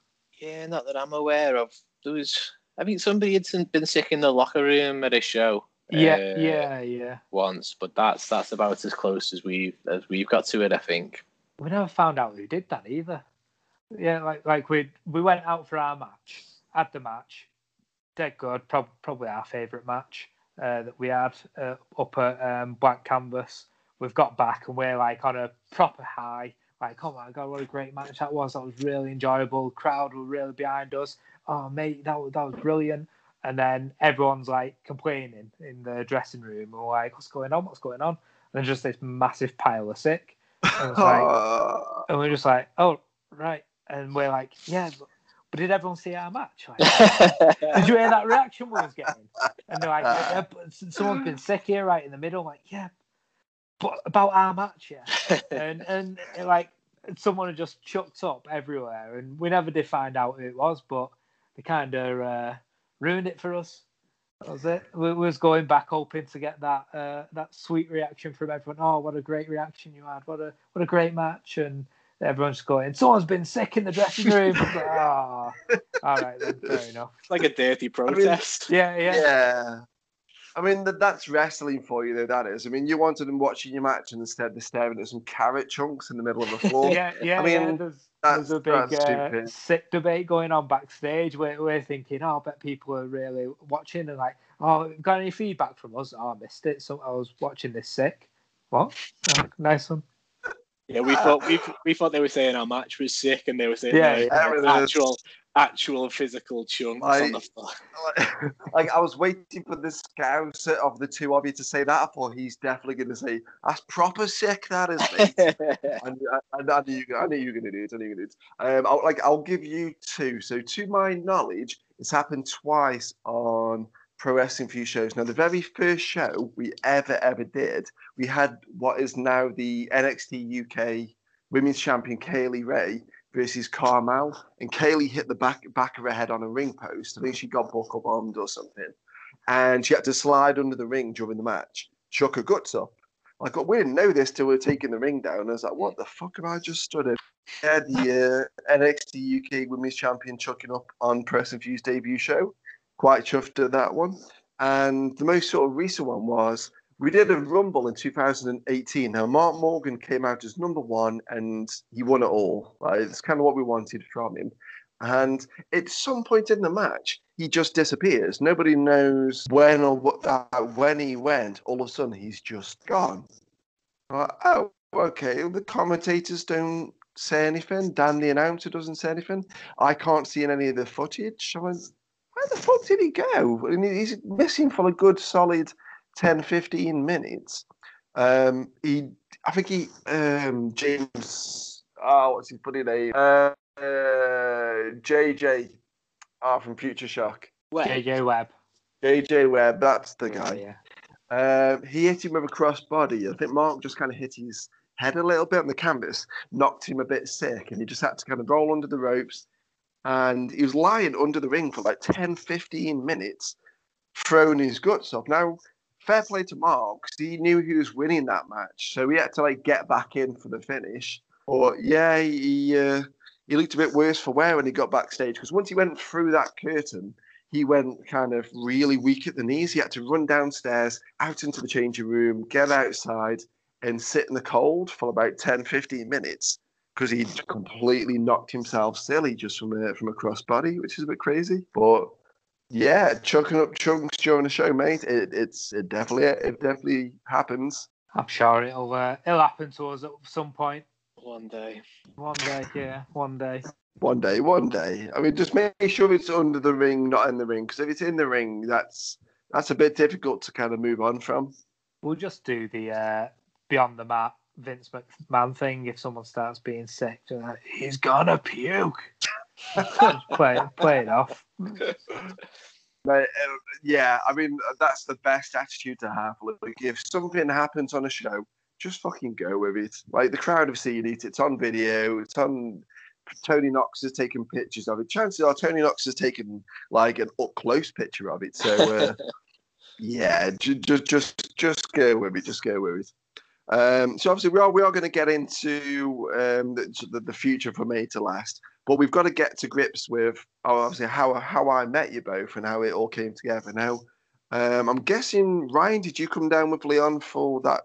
Yeah, not that I'm aware of. There was, I think somebody had been- sick in the locker room at a show. Yeah, uh, yeah, yeah. Once, but that's that's about as close as we've as we've got to it. I think. We never found out who did that either. Yeah, like like we we went out for our match, had the match, dead good, prob- probably our favourite match uh, that we had uh, up at um, Blank Canvas. We've got back and we're like on a proper high. Like, oh my god, what a great match that was! That was really enjoyable. Crowd were really behind us. Oh mate, that was that was brilliant. And then everyone's like complaining in the dressing room. And we're like, what's going on? What's going on? And just this massive pile of sick. And like, *laughs* and we're just like, oh, right. And we're like, yeah, but, but did everyone see our match? Like, did you hear that reaction we was getting? And they're like, yeah, someone's been sick here, right in the middle. I'm like, yeah, but about our match, yeah. *laughs* And and like someone had just chucked up everywhere, and we never did find out who it was, but they kind of uh, ruined it for us. That was it. We was going back hoping to get that uh, that sweet reaction from everyone. Oh, what a great reaction you had! What a what a great match! And everyone's going. Someone's been sick in the dressing *laughs* room. Ah, oh, all right, then, fair enough. It's like a dirty protest. I mean, yeah, yeah, yeah. I mean, that, that's wrestling for you, though. That is. I mean, you wanted them watching your match, and instead they're staring at some carrot chunks in the middle of the *laughs* floor. yeah, yeah. I mean, yeah, there's, there's a big uh, sick debate going on backstage. Where we're thinking, oh, I bet people are really watching and like, oh, got any feedback from us? Oh, I missed it. So I was watching this sick. What? Oh, nice one. Yeah, we thought we we thought they were saying our match was sick, and they were saying yeah, yeah actual actual physical chunks like, on the floor. *laughs* Like, I was waiting for the scouser of the two of you to say that. I thought he's definitely going to say that's proper sick. That is. *laughs* I, knew, I, I, knew you. I knew you were going to do it. I knew you were going to do it. Um, I'll, like I'll give you two. So to my knowledge, it's happened twice on Pro Wrestling 4U shows. Now, the very first show we ever ever did, we had what is now the NXT UK Women's Champion Kay Lee Ray versus Carmel, and Kay Lee hit the back back of her head on a ring post. I think she got buckle bombed or something, and she had to slide under the ring during the match. Shook her guts up. Like we didn't know this till we were taking the ring down. I was like, "What the fuck have I just stood in?" Yeah, the uh, NXT UK Women's Champion chucking up on Pro Wrestling 4U debut show. Quite chuffed at that one. And the most sort of recent one was we did a Rumble in 2018. Now, Mark Morgan came out as number one and he won it all. Right? It's kind of what we wanted from him. And at some point in the match, he just disappears. Nobody knows when or what, uh, when he went. All of a sudden, he's just gone. Oh, okay. The commentators don't say anything. Dan, the announcer, doesn't say anything. I can't see in any of the footage. I went, where the fuck did he go? And he's missing for a good solid 10, 15 minutes. Um, he, I think he, um, James, oh, what's his funny name? Uh, uh, JJ uh, from Future Shock. JJ Webb. JJ Webb, that's the guy. Yeah, yeah. Uh, he hit him with a cross body. I think Mark just kind of hit his head a little bit on the canvas, knocked him a bit sick, and he just had to kind of roll under the ropes. And he was lying under the ring for like 10, 15 minutes, throwing his guts off. Now, fair play to Mark because he knew he was winning that match, so he had to like get back in for the finish. But yeah, he uh, he looked a bit worse for wear when he got backstage because once he went through that curtain, he went kind of really weak at the knees. He had to run downstairs, out into the changing room, get outside, and sit in the cold for about 10, 15 minutes because he completely knocked himself silly just from a from a crossbody, which is a bit crazy. But yeah, chucking up chunks during the show, mate. It, it's it definitely it definitely happens. I'm sure it'll uh, it'll happen to us at some point. One day. One day, yeah, one day. One day, one day. I mean, just make sure it's under the ring, not in the ring. Because if it's in the ring, that's that's a bit difficult to kind of move on from. We'll just do the uh, beyond the mat Vince McMahon thing. If someone starts being sick, like, he's gonna puke. *laughs* play, play it off. *laughs* But, uh, yeah, I mean that's the best attitude to have. Like, if something happens on a show, just fucking go with it. Like the crowd have seen it. It's on video. It's on. Tony Knox has taken pictures of it. Chances are Tony Knox has taken like an up close picture of it. So uh, *laughs* yeah, just just just go with it. Just go with it. Um, so obviously we are we are going to get into um, the, the, future for Made to Last, but we've got to get to grips with oh, obviously how how I met you both and how it all came together. Now, um, I'm guessing Ryan, did you come down with Leon for that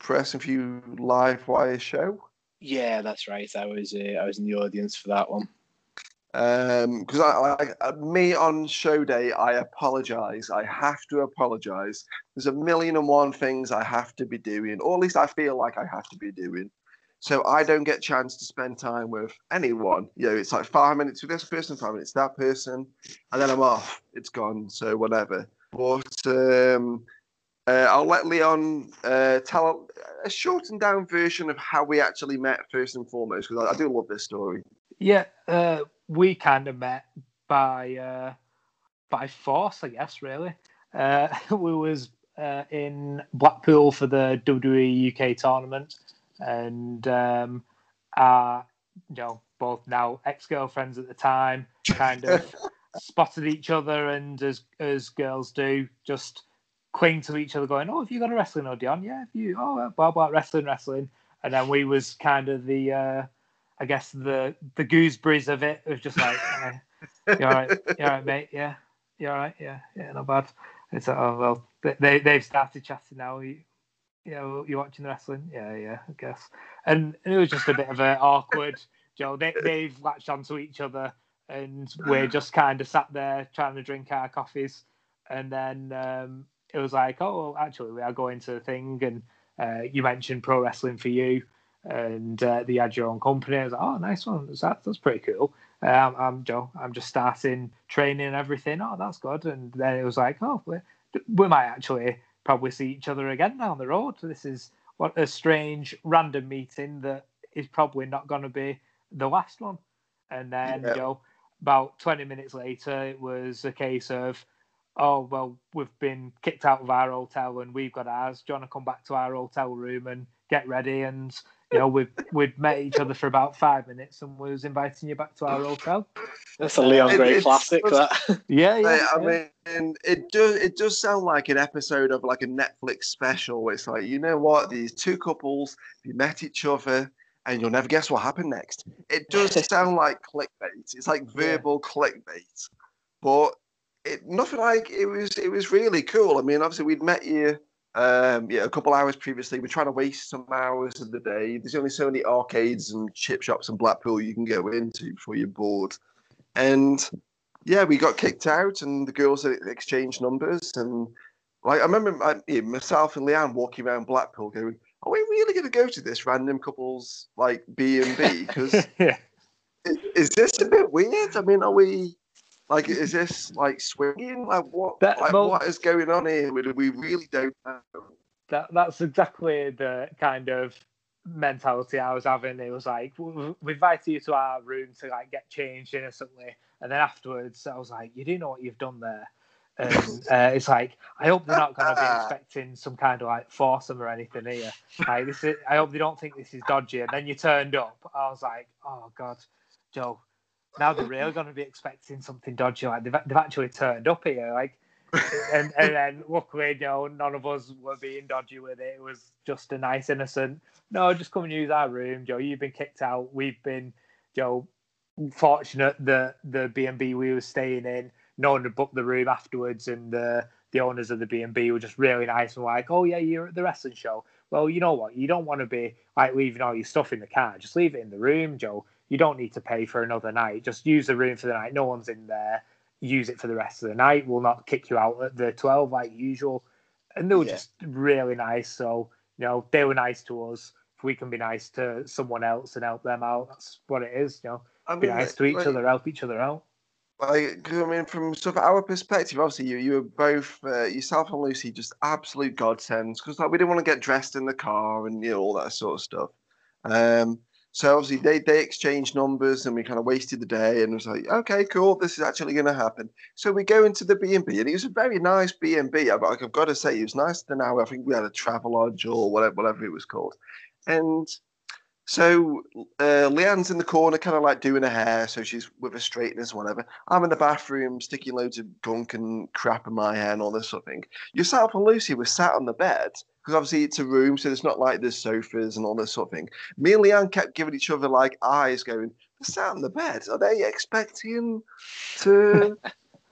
Pro Wrestling 4U live wire show? Yeah, that's right. I was uh, I was in the audience for that one. Because um, I, I, me on show day, I apologize. I have to apologize. There's a million and one things I have to be doing, or at least I feel like I have to be doing. So I don't get a chance to spend time with anyone. You know, it's like five minutes with this person, five minutes that person, and then I'm off. It's gone. So whatever. But um, uh, I'll let Leon uh, tell a shortened down version of how we actually met first and foremost, because I, I, do love this story. Yeah, uh, we kind of met by uh, by force, I guess. Really, uh, *laughs* we was uh, in Blackpool for the WWE UK tournament, and um, are, you know, both now ex girlfriends at the time, kind of *laughs* spotted each other, and as as girls do, just cling to each other, going, "Oh, have you got a wrestling hoodie on? Yeah, have you? Oh, blah blah, wrestling, wrestling." And then we was kind of the, uh, I guess the the gooseberries of it. It was just like, eh, "You all right? You all right, mate? Yeah, you all right? Yeah, yeah, not bad." It's like, oh well, they they've started chatting now. You, you know, you watching the wrestling? Yeah, yeah, I guess. And, and it was just a bit of an awkward. Joe, they they've latched onto each other, and we're *sighs* just kind of sat there trying to drink our coffees, and then um, it was like, oh, well, actually, we are going to the thing, and uh, you mentioned Pro Wrestling 4U, and uh, they had your own company. I was like, oh, nice one. That's that's pretty cool. Um, I'm Joe. I'm just starting training and everything. Oh, that's good. And then it was like, oh, we, we might actually probably see each other again down the road. This is what a strange random meeting that is probably not going to be the last one. And then, yeah. you know, about 20 minutes later, it was a case of, oh, well, we've been kicked out of our hotel and we've got ours. Do you want to come back to our hotel room and get ready? And you know, we've we'd met each other for about five minutes and was inviting you back to our hotel. That's a Leon Grey classic. That. Yeah, yeah. I yeah. mean, it does it does sound like an episode of like a Netflix special. It's like, you know what, these two couples, they met each other, and you'll never guess what happened next. It does *laughs* sound like clickbait. It's like verbal yeah. clickbait, but it nothing like it was. It was really cool. I mean, obviously we'd met you um, yeah, a couple hours previously. We're trying to waste some hours of the day. There's only so many arcades and chip shops in Blackpool you can go into before you're bored. And yeah, we got kicked out, and the girls exchanged numbers. And like I remember my, myself and Leanne walking around Blackpool, going, "Are we really going to go to this random couples like B and B? *laughs* Because yeah. is this a bit weird? I mean, are we?" Like, is this like swinging? Like, what? That, like, well, what is going on here? We, we really don't know. That that's exactly the kind of mentality I was having. It was like we invited you to our room to like get changed innocently, and then afterwards I was like, you do know what you've done there. And *laughs* uh, it's like I hope they're not going to be *laughs* expecting some kind of like foursome or anything here. Like this, is, I hope they don't think this is dodgy. And then you turned up. I was like, oh god, Joe, now they're really going to be expecting something dodgy. Like they've, they've actually turned up here, like, and *laughs* and then luckily, you know, none of us were being dodgy with it. It was just a nice, innocent. No, just come and use our room, Joe. You've been kicked out. We've been, Joe, fortunate that the B and B we were staying in, no one had booked the room afterwards, and the the owners of the B and B were just really nice and like, oh yeah, you're at the wrestling show. Well, you know what? You don't want to be like leaving all your stuff in the car. Just leave it in the room, Joe you don't need to pay for another night. Just use the room for the night. No one's in there. Use it for the rest of the night. We'll not kick you out at the 12 like usual. And they were yeah. just really nice. So, you know, they were nice to us. If we can be nice to someone else and help them out, that's what it is. You know, I mean, be nice to each like, other, help each other out. Like, I mean, from sort of our perspective, obviously, you you were both uh, yourself and Lucy just absolute godsends because like we didn't want to get dressed in the car and you know all that sort of stuff. Um, so obviously they they exchanged numbers and we kind of wasted the day and it was like, okay, cool, this is actually going to happen. So we go into the B and B and it was a very nice B and B. I've got to say, it was nicer than our. I think we had a Travelodge or whatever whatever it was called, and so uh, Leanne's in the corner, kind of like doing her hair, so she's with her straighteners, whatever. I'm in the bathroom, sticking loads of gunk and crap in my hair and all this sort of thing. Yourself and Lucy were sat on the bed because obviously it's a room, so it's not like there's sofas and all this sort of thing. Me and Leanne kept giving each other like eyes, going, "They're sat on the bed. Are they expecting to?"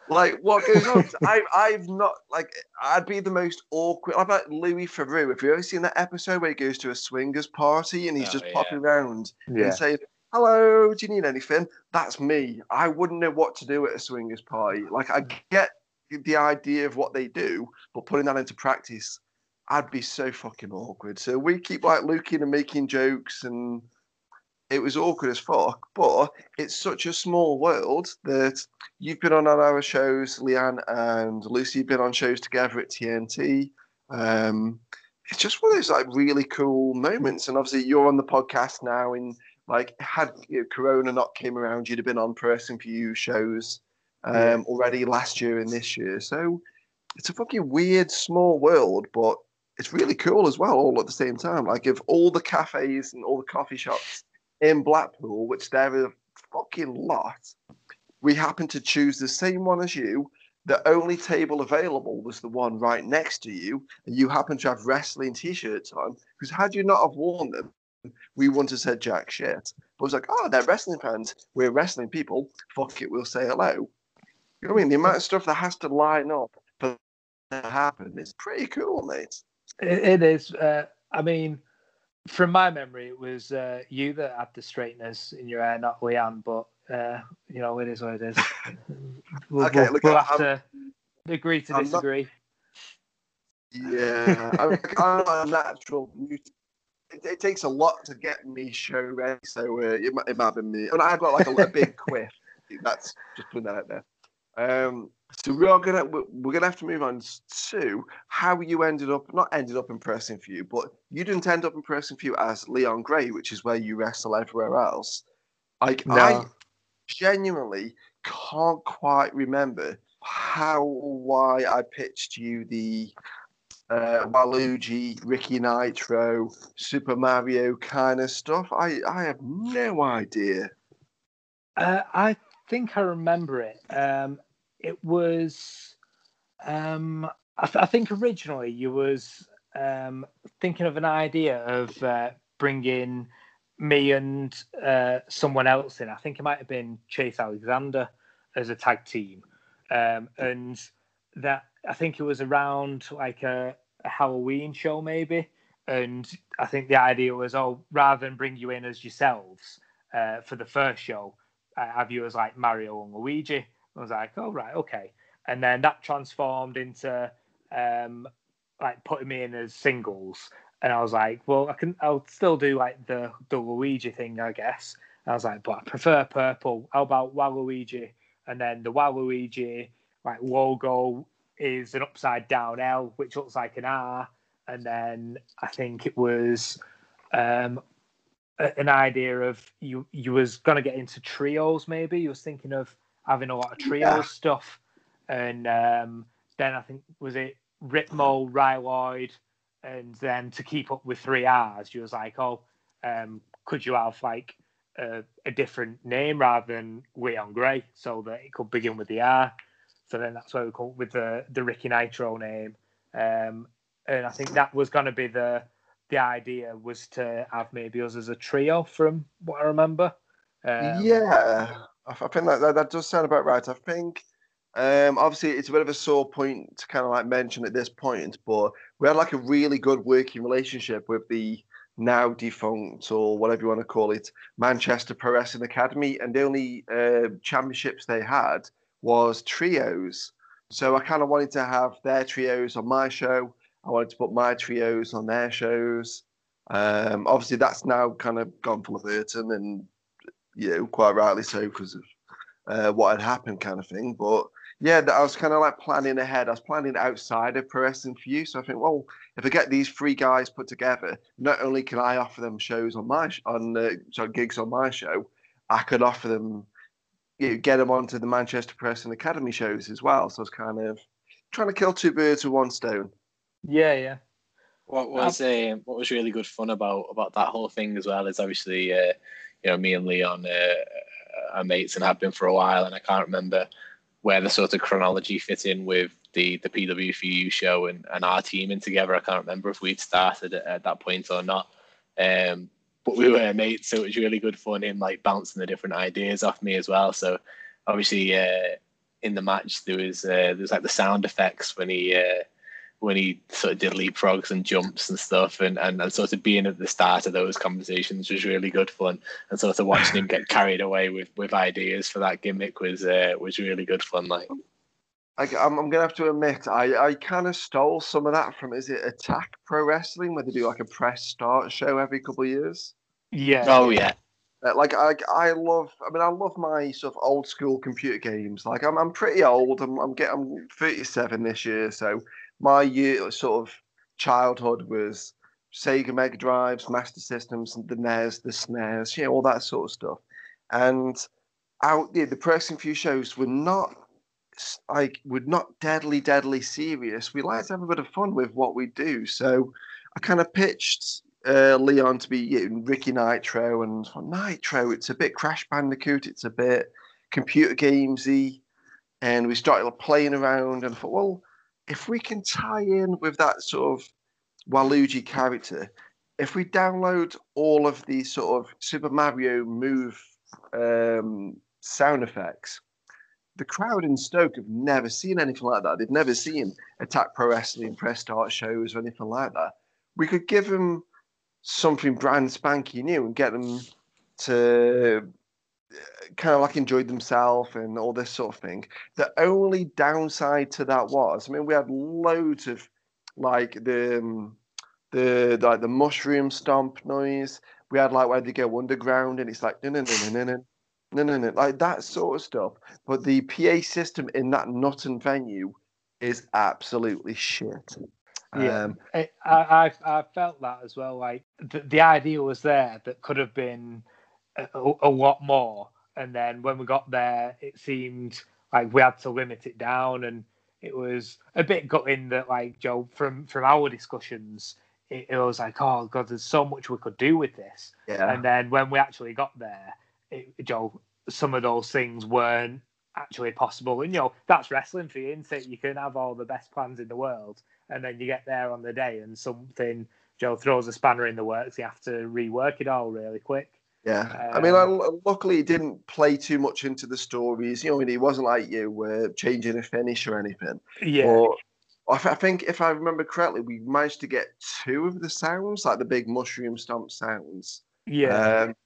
Like what goes on? I I've not like I'd be the most awkward. How about Louis Theroux? Have you ever seen that episode where he goes to a swingers party and he's oh, just yeah. popping around yeah. and saying, "Hello, do you need anything?" That's me. I wouldn't know what to do at a swingers party. Like I get the idea of what they do, but putting that into practice, I'd be so fucking awkward. So we keep like looking and making jokes and it was awkward as fuck, but it's such a small world that you've been on our shows, Leanne and Lucy have been on shows together at TNT. Um, it's just one of those like really cool moments, and obviously you're on the podcast now. In like, had you know, Corona not came around, you'd have been on Pro Wrestling 4U shows um, yeah. already last year and this year. So it's a fucking weird small world, but it's really cool as well, all at the same time. Like, if all the cafes and all the coffee shops in Blackpool, which there are a fucking lot, we happened to choose the same one as you. The only table available was the one right next to you, and you happen to have wrestling t-shirts on. Because had you not have worn them, we wouldn't have said jack shit. But it was like, oh, they're wrestling fans. We're wrestling people. Fuck it, we'll say hello. You know what I mean? The amount of stuff that has to line up for that to happen is pretty cool, mate. It, it is. Uh, I mean, from my memory, it was uh, you that had the straighteners in your hair, not Leanne. But uh, you know, it is what it is. *laughs* We'll, Okay, we'll, look, we'll have to agree to I'm not- disagree. Yeah, *laughs* I'm, I'm a natural. It, it takes a lot to get me show ready, so uh, it, might, it might have been me. And I've got like a, a big *laughs* quiff. That's just putting that out there. Um, so we are gonna we're, gonna have to move on to how you ended up not ended up in Pro Wrestling 4U, but you didn't end up in Pro Wrestling 4U as Leon Grey, which is where you wrestle everywhere else. Like I genuinely can't quite remember how or why I pitched you the uh, Waluigi, Ricky Nitro, Super Mario kind of stuff. I, I have no idea. Uh, I think I remember it. Um, it was, um, I, th- I think originally you was um, thinking of an idea of uh, bringing me and uh, someone else in. I think it might have been Chase Alexander as a tag team, um, and that I think it was around like a, a Halloween show maybe. And I think the idea was, oh, rather than bring you in as yourselves uh, for the first show, uh, have you as like Mario and Luigi. I was like, oh right, okay. And then that transformed into um, like putting me in as singles. And I was like, well, I can, I'll still do like the the Luigi thing, I guess. And I was like, but I prefer purple. How about Waluigi? And then the Waluigi like logo is an upside down L, which looks like an R. And then I think it was um, an idea of you you was gonna get into trios maybe you was thinking of having a lot of trios Yeah. stuff and um, then I think was it Ritmo Ryloid and then to keep up with three R's you was like oh um, could you have like a, a different name rather than Leon Grey so that it could begin with the R so then that's why we come up with the the Ricky Nitro name um, and I think that was going to be the the idea was to have maybe us as a trio from what I remember. Um, yeah, I, think that, that that does sound about right. I think um, obviously it's a bit of a sore point to kind of like mention at this point, but we had like a really good working relationship with the now defunct or whatever you want to call it Manchester Pro Wrestling Academy, and the only uh, championships they had was trios. So I kind of wanted to have their trios on my show. I wanted to put my trios on their shows. Um, obviously, that's now kind of gone full of and you know, quite rightly so because of uh, what had happened, kind of thing. But yeah, I was kind of like planning ahead. I was planning outside of Pro Wrestling 4U. So I think, well, if I get these three guys put together, not only can I offer them shows on my sh- on uh, sorry, gigs on my show, I could offer them, you know, get them onto the Manchester Pro Wrestling Academy shows as well. So I was kind of trying to kill two birds with one stone. yeah, yeah. What was uh, what was really good fun about about that whole thing as well is obviously uh, you know me and Leon uh, are mates and have been for a while, and I can't remember where the sort of chronology fit in with the the PW4U show and, and our teaming together. I can't remember if we'd started at, at that point or not. Um, but we were mates, so it was really good fun him like bouncing the different ideas off me as well. So obviously uh, in the match there was uh, there was like the sound effects when he uh, when he sort of did leapfrogs and jumps and stuff and, and, and sort of being at the start of those conversations was really good fun and sort of watching him get *laughs* carried away with, with ideas for that gimmick was uh, was really good fun like I, I'm, I'm gonna have to admit, I, I kind of stole some of that from is it Attack Pro Wrestling, where they do like a press start show every couple of years. Yeah. oh yeah Uh, like I, I love. I mean, I love my sort of old school computer games. Like I'm, I'm pretty old. I'm, I'm getting, I'm 37 this year, so my year sort of childhood was Sega Mega Drives, Master Systems, the NES, the SNES, you know, all that sort of stuff. And out yeah, the Pro Wrestling 4U shows were not like we're not deadly, deadly serious. We like to have a bit of fun with what we do. So I kind of pitched uh, Leon to be you know, Ricky Nitro, and Nitro, it's a bit Crash Bandicoot, it's a bit computer gamesy, and we started playing around, and I thought, well, if we can tie in with that sort of Waluigi character, if we download all of these sort of Super Mario move um, sound effects, the crowd in Stoke have never seen anything like that. They've never seen Attack Pro Wrestling, press start shows, or anything like that. We could give them something brand spanky new and get them to kind of like enjoyed themselves and all this sort of thing. The only downside to that was, I mean, we had loads of like the um, the like the mushroom stomp noise. We had like where they go underground and it's like no no no no no no no no like that sort of stuff. But the PA system in that Knutton venue is absolutely shit. Yeah, um, I, I I felt that as well. Like the, the idea was there that could have been a, a, lot more, and then when we got there, it seemed like we had to limit it down, and it was a bit gutting that like Joe from from our discussions, it, it was like oh god, there's so much we could do with this, yeah. and then when we actually got there, it, Joe, some of those things weren't actually possible, and you know that's wrestling for you, isn't it? You can have all the best plans in the world and then you get there on the day and something Joe throws a spanner in the works. You have to rework it all really quick. Yeah, um, I mean, um, luckily he didn't play too much into the stories. You know, I mean, he wasn't like you were changing a finish or anything. Yeah. But I think if I remember correctly, we managed to get two of the sounds, like the big mushroom stomp sounds. Yeah. Um,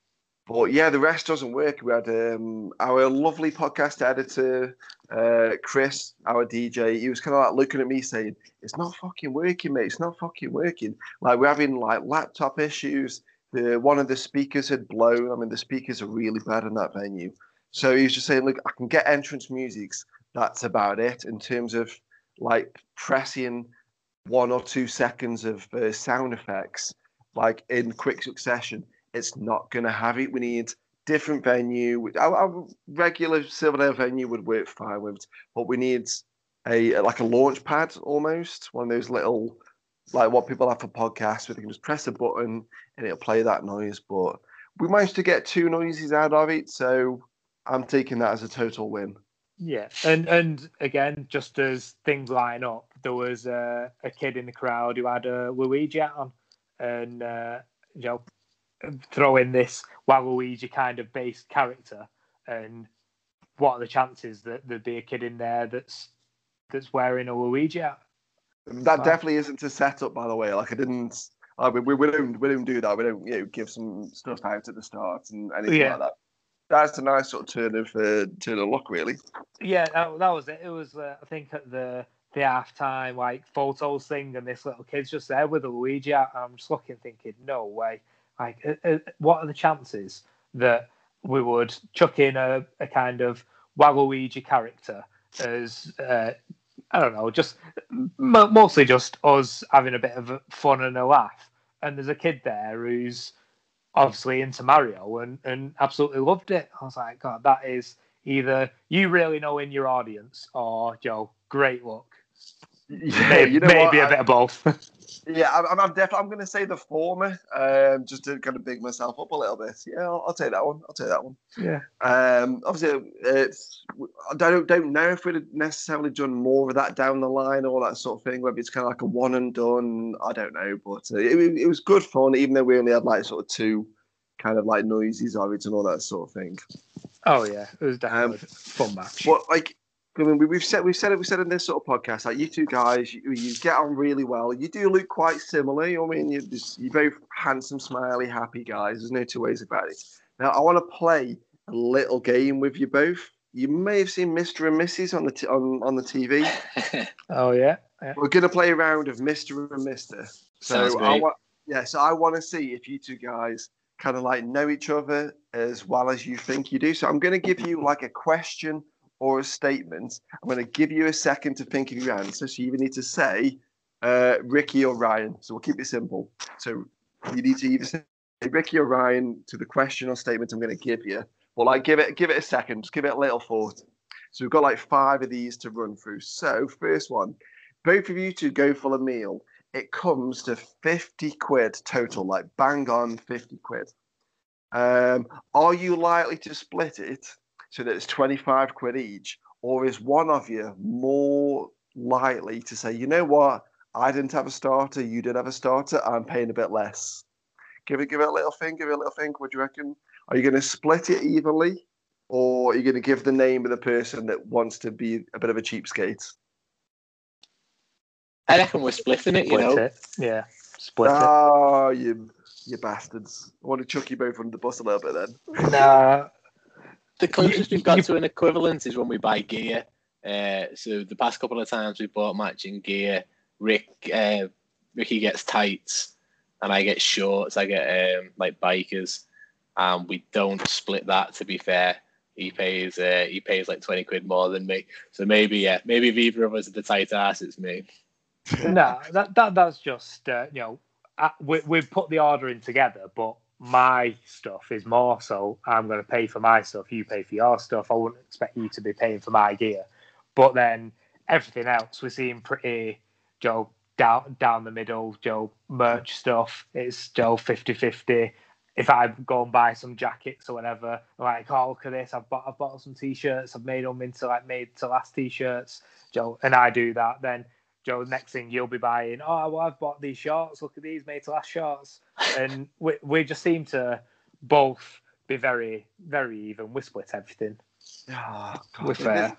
but yeah, the rest doesn't work. We had um, our lovely podcast editor, uh, Chris, our DJ. He was kind of like looking at me saying, "It's not fucking working, mate. It's not fucking working." Like we're having like laptop issues. The one of the speakers had blown. I mean, the speakers are really bad in that venue. So he was just saying, "Look, I can get entrance musics. That's about it in terms of like pressing one or two seconds of uh, sound effects, like in quick succession." it's not going to have it. We need different venue. Our, regular Silverdale venue would work fine with, but we need a like a launch pad almost, one of those little like what people have for podcasts where they can just press a button and it'll play that noise. But we managed to get two noises out of it, so I'm taking that as a total win. Yeah, and and again, just as things line up, there was a kid in the crowd who had a Luigi on, and uh, you know throw in this Waluigi kind of based character, and what are the chances that there'd be a kid in there that's that's wearing a Luigi hat? That definitely isn't a setup, by the way. Like I didn't. I mean, we, we don't we don't do that. We don't you know give some stuff out at the start and anything yeah. like that. That's a nice sort of turn of uh, turn of luck, really. Yeah, that, that was it. It was uh, I think at the the halftime like photos thing, and this little kid's just there with a Luigi hat. I'm just looking, thinking, no way. Like, uh, uh, what are the chances that we would chuck in a, a kind of Waluigi character as uh, I don't know, just mostly just us having a bit of fun and a laugh. And there's a kid there who's obviously into Mario and, and absolutely loved it. I was like, God, that is either you really know in your audience or Joe, great luck. Yeah, maybe, you know maybe a bit of both. *laughs* Yeah, I'm, I'm definitely. I'm going to say the former, um, just to kind of big myself up a little bit. Yeah, I'll, I'll take that one. I'll take that one. Yeah. Um, obviously, it's. I don't don't know if we'd have necessarily done more of that down the line or that sort of thing. Whether it's kind of like a one and done, I don't know. But uh, it, it was good fun, even though we only had like sort of two, kind of like noises of it and all that sort of thing. Oh yeah, it was definitely um, fun match. But like I mean, we've said we've said it. We said in this sort of podcast, like you two guys, you, you get on really well. You do look quite similar. I mean, you're, just, you're both handsome, smiley, happy guys. There's no two ways about it. Now, I want to play a little game with you both. You may have seen Mr. and Mrs. on the t- on on the TV. *laughs* oh yeah. yeah. We're gonna play a round of Mr. and Mister. So I want, yeah. So I want to see if you two guys kind of like know each other as well as you think you do. So I'm gonna give you like a question or a statement. I'm going to give you a second to think of your answer. So you need to say uh, Ricky or Ryan. So we'll keep it simple. So you need to either say Ricky or Ryan to the question or statement I'm going to give you. Well, like give it give it a second. Just give it a little thought. So we've got like five of these to run through. So first one, both of you to go for a meal. it comes to 50 quid total, like bang on 50 quid. Um, are you likely to split it so that it's 25 quid each? Or is one of you more likely to say, you know what, I didn't have a starter, you did have a starter, I'm paying a bit less? Give it, give it a little think, give it a little think. What do you reckon? Are you going to split it evenly, or are you going to give the name of the person that wants to be a bit of a cheapskate? I reckon we're splitting it. You Split know, it. Yeah. Split it. Oh, you you bastards! I want to chuck you both under the bus a little bit then. Nah. The closest we've got to an equivalent is when we buy gear. Uh, so the past couple of times we bought matching gear, Rick, uh, Ricky gets tights, and I get shorts. I get um, like bikers, and we don't split that. To be fair, he pays uh, he pays like twenty quid more than me. So maybe yeah, maybe if either of us are the tight ass, it's me. no, that, that that's just uh, you know uh, we we put the order in together, but my stuff is more so I'm going to pay for my stuff, you pay for your stuff. I wouldn't expect you to be paying for my gear, but then everything else we're seeing pretty Joe down down the middle. Joe merch stuff it's Joe 50-50. If I go and buy some jackets or whatever, I'm like, oh look at this, I've bought I've bought some t-shirts, I've made them into like made to last t-shirts, Joe, and I do that, then Joe, next thing you'll be buying, oh, well, I've bought these shorts. Look at these made to last shorts. *laughs* And we, we just seem to both be very, very even. We split everything. Oh, We're fair.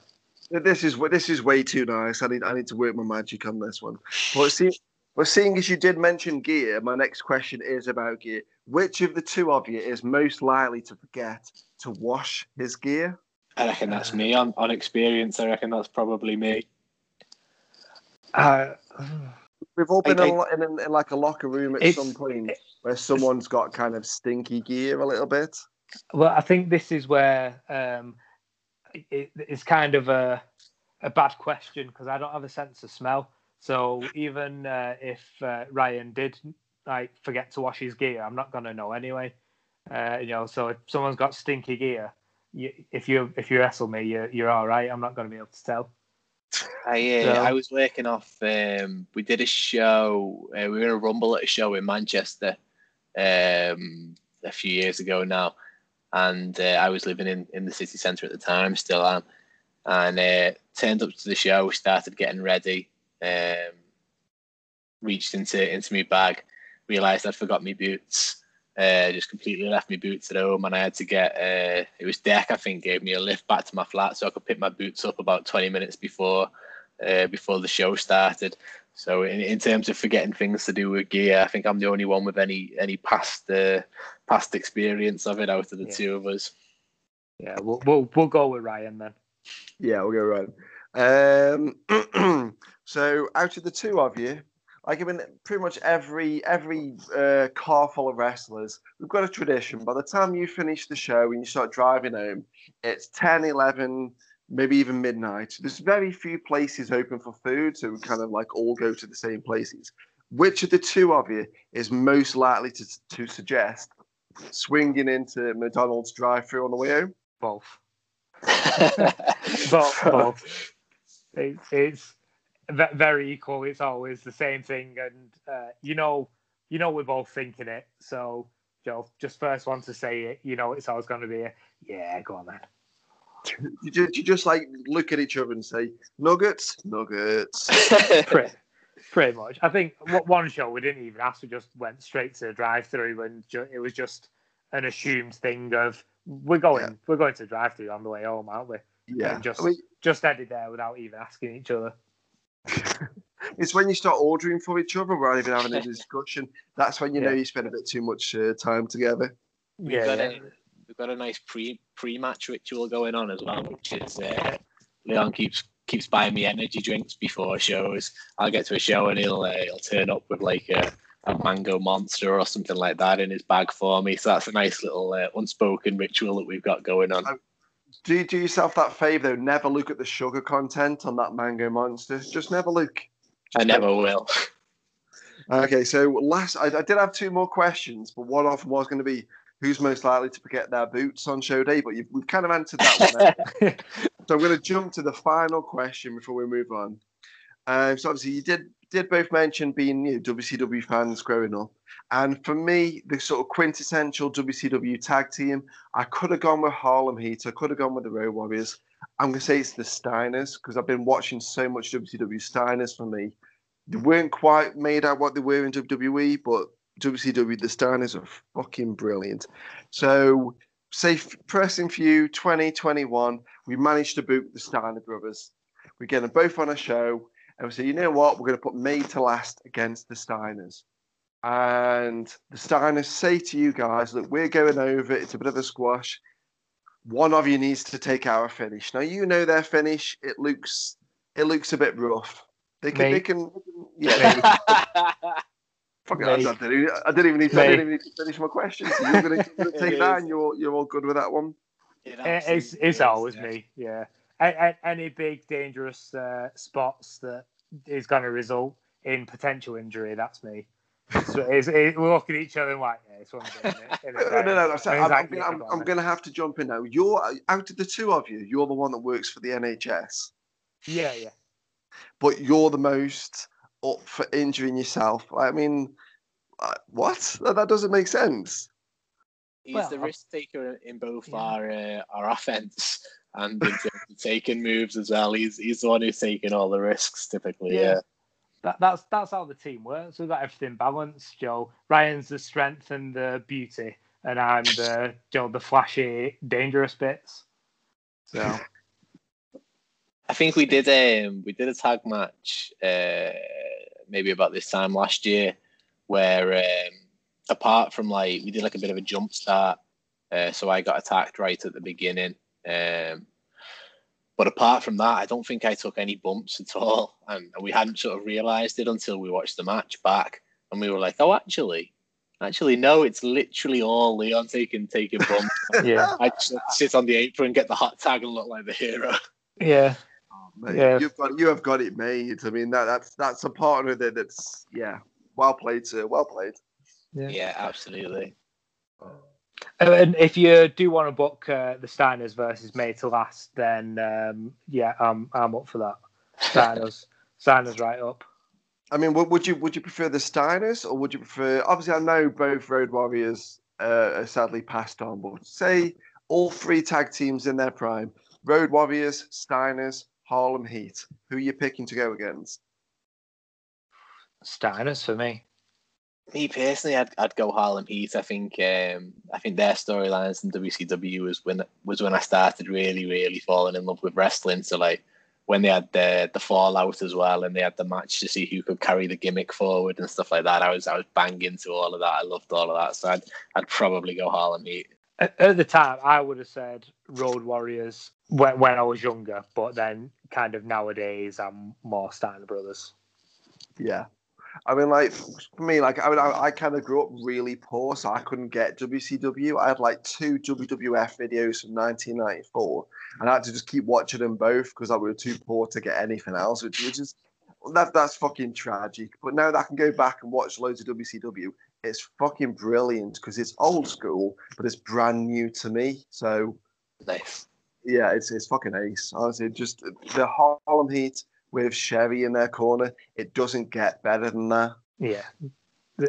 This is this is way too nice. I need I need to work my magic on this one. But see, but seeing as you did mention gear, my next question is about gear. Which of the two of you is most likely to forget to wash his gear? I reckon that's me on on experience. I reckon that's probably me. Uh, We've all been I- in, in, in, in like a locker room at some point where someone's got kind of stinky gear a little bit. well, I think this is where um, it, it's kind of a, a bad question because I don't have a sense of smell. So even uh, if uh, Ryan did like forget to wash his gear, I'm not gonna know anyway. Uh, you know, so if someone's got stinky gear, you, if you if you wrestle me, you're you're all right. I'm not gonna be able to tell. I uh, I was working off. Um, we did a show. Uh, we were in a rumble at a show in Manchester um, a few years ago now, and uh, I was living in, in the city centre at the time, still am. And uh, turned up to the show, started getting ready, um, reached into into my bag, realised I'd forgot my boots. Uh, just completely left my boots at home, and I had to get. Uh, it was Deck, I think, gave me a lift back to my flat so I could pick my boots up about twenty minutes before uh, before the show started. So in, in terms of forgetting things to do with gear, I think I'm the only one with any any past uh, past experience of it out of the Yeah. two of us. Yeah, we'll we'll, we'll go with Ryan then. Yeah, we'll go right. Um, *clears throat* so out of the two of you, like I mean, pretty much every every uh, car full of wrestlers, we've got a tradition. By the time you finish the show and you start driving home, it's 10, 11, maybe even midnight. There's very few places open for food, so we kind of like all go to the same places. Which of the two of you is most likely to, to suggest swinging into McDonald's drive-through on the way home? Both. *laughs* both, both. It, it's ve- very equal. It's always the same thing, and uh, you know, you know, we're both thinking it. So, Joe, just first one to say it. You know, it's always going to be a yeah. Go on then. You just, you just like look at each other and say, "Nuggets, nuggets." *laughs* Pretty, pretty much. I think one show we didn't even ask. We just went straight to the drive-through, and ju- it was just an assumed thing of we're going, Yeah. we're going to drive-through on the way home, aren't we? Yeah, And just I mean, just headed there without even asking each other. It's when you start ordering for each other without even having a *laughs* discussion. That's when you know you spend a bit too much uh, time together. We've Yeah, got yeah. a we've got a nice pre pre match ritual going on as well, which is uh, Leon keeps keeps buying me energy drinks before shows. I'll get to a show and he'll uh, he'll turn up with like a, a mango monster or something like that in his bag for me. So that's a nice little uh, unspoken ritual that we've got going on. Do do yourself that favour though? Never look at the sugar content on that mango monster. Just never look. I never will. Okay, so last I, I did have two more questions, but one of them was going to be who's most likely to forget their boots on show day. But you've, we've kind of answered that one. *laughs* so I'm going to jump to the final question before we move on. Um, so obviously you did did both mention being you know, WCW fans growing up, and for me, the sort of quintessential WCW tag team, I could have gone with Harlem Heat. I could have gone with the Road Warriors. I'm gonna say it's the Steiners because I've been watching so much WCW Steiners for me. They weren't quite made out what they were in WWE, but WCW the Steiners are fucking brilliant. So, say pressing for you 2021, we managed to boot the Steiner brothers. We get them both on a show, and we say, you know what, we're going to put Made to Last against the Steiners. And the Steiners say to you guys that we're going over, it's a bit of a squash. One of you needs to take our finish. Now you know their finish. It looks it looks a bit rough. They can, they can, yeah. *laughs* Fuck it, I, didn't, I, didn't, even need to, I didn't even need to finish my question. So you're going to *laughs* take that, and you're you're all good with that one. It it's it's always yeah. me, yeah. Any big dangerous uh, spots that is going to result in potential injury, that's me. So it's, it's, we're looking at each other and like, yeah, it's one thing. *laughs* no, no, no. no. So I'm, I'm, I'm, I'm going to have to jump in now. You're out of the two of you. You're the one that works for the NHS. Yeah, yeah. But you're the most up for injuring yourself. I mean, uh, what? That, that doesn't make sense. He's well, the risk taker in both yeah. our uh, our offense and *laughs* taking moves as well. He's he's the one who's taking all the risks typically. Yeah. yeah. That, that's that's how the team works. We've got everything balanced. Joe Ryan's the strength and the beauty, and I'm the Joe the flashy, dangerous bits. So *laughs* I think we did um we did a tag match uh maybe about this time last year where um, apart from like we did like a bit of a jump start uh, so I got attacked right at the beginning um, but apart from that I don't think I took any bumps at all and we hadn't sort of realized it until we watched the match back and we were like oh actually Actually, no. It's literally all Leon taking taking bumps. *laughs* yeah, I just sit on the apron, get the hot tag, and look like the hero. Yeah, Mate, yeah. you've got you have got it made. I mean that that's that's a partner that that's yeah, well played, sir. Well played. Yeah, yeah absolutely. And if you do want to book uh, the Steiners versus Made to Last, then um, yeah, I'm I'm up for that. Steiners, *laughs* Steiners right up. I mean, would you would you prefer the Steiners or would you prefer? Obviously, I know both Road Warriors uh, are sadly passed on, but say all three tag teams in their prime: Road Warriors, Steiners, Harlem Heat. Who are you picking to go against? Steiners for me. Me personally, I'd, I'd go Harlem Heat. I think um, I think their storylines in WCW was when was when I started really really falling in love with wrestling. So like when they had the the fallout as well, and they had the match to see who could carry the gimmick forward and stuff like that. I was I was banging to all of that. I loved all of that. So I'd I'd probably go Harlem Heat. At the time, I would have said Road Warriors when, when I was younger, but then kind of nowadays, I'm more Steiner Brothers. Yeah. I mean, like for me, like I mean, I, I kind of grew up really poor, so I couldn't get WCW. I had like two WWF videos from 1994, and I had to just keep watching them both because I was too poor to get anything else, which, which is that that's fucking tragic. But now that I can go back and watch loads of WCW, it's fucking brilliant because it's old school, but it's brand new to me. So nice. Yeah, it's it's fucking ace. Honestly, just the Harlem Heat with Sherri in their corner, it doesn't get better than that. Yeah,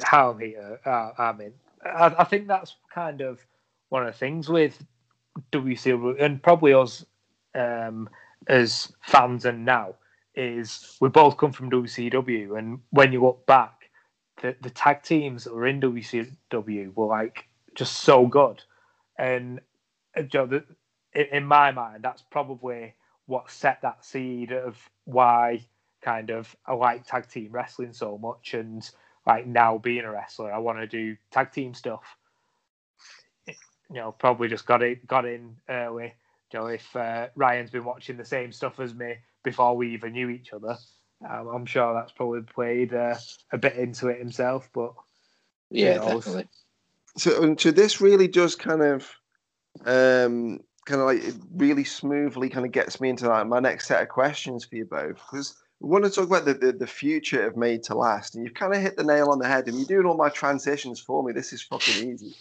Harlem Heat. Uh, I mean, I, I think that's kind of one of the things with WCW and probably us um, as fans and now is we both come from WCW, and when you look back the, the tag teams that were in WCW were like just so good. And uh, you know, the, in my mind, that's probably what set that seed of why kind of I like tag team wrestling so much. And like now being a wrestler, I want to do tag team stuff. You know, probably just got it got in early. You know, if uh, Ryan's been watching the same stuff as me before we even knew each other, um, I'm sure that's probably played uh, a bit into it himself, but yeah, definitely. So, so this really just kind of, um, kind of like really smoothly kind of gets me into like my next set of questions for you both because we want to talk about the, the, the future of Made to Last, and you've kind of hit the nail on the head, and you're doing all my transitions for me. This is fucking easy.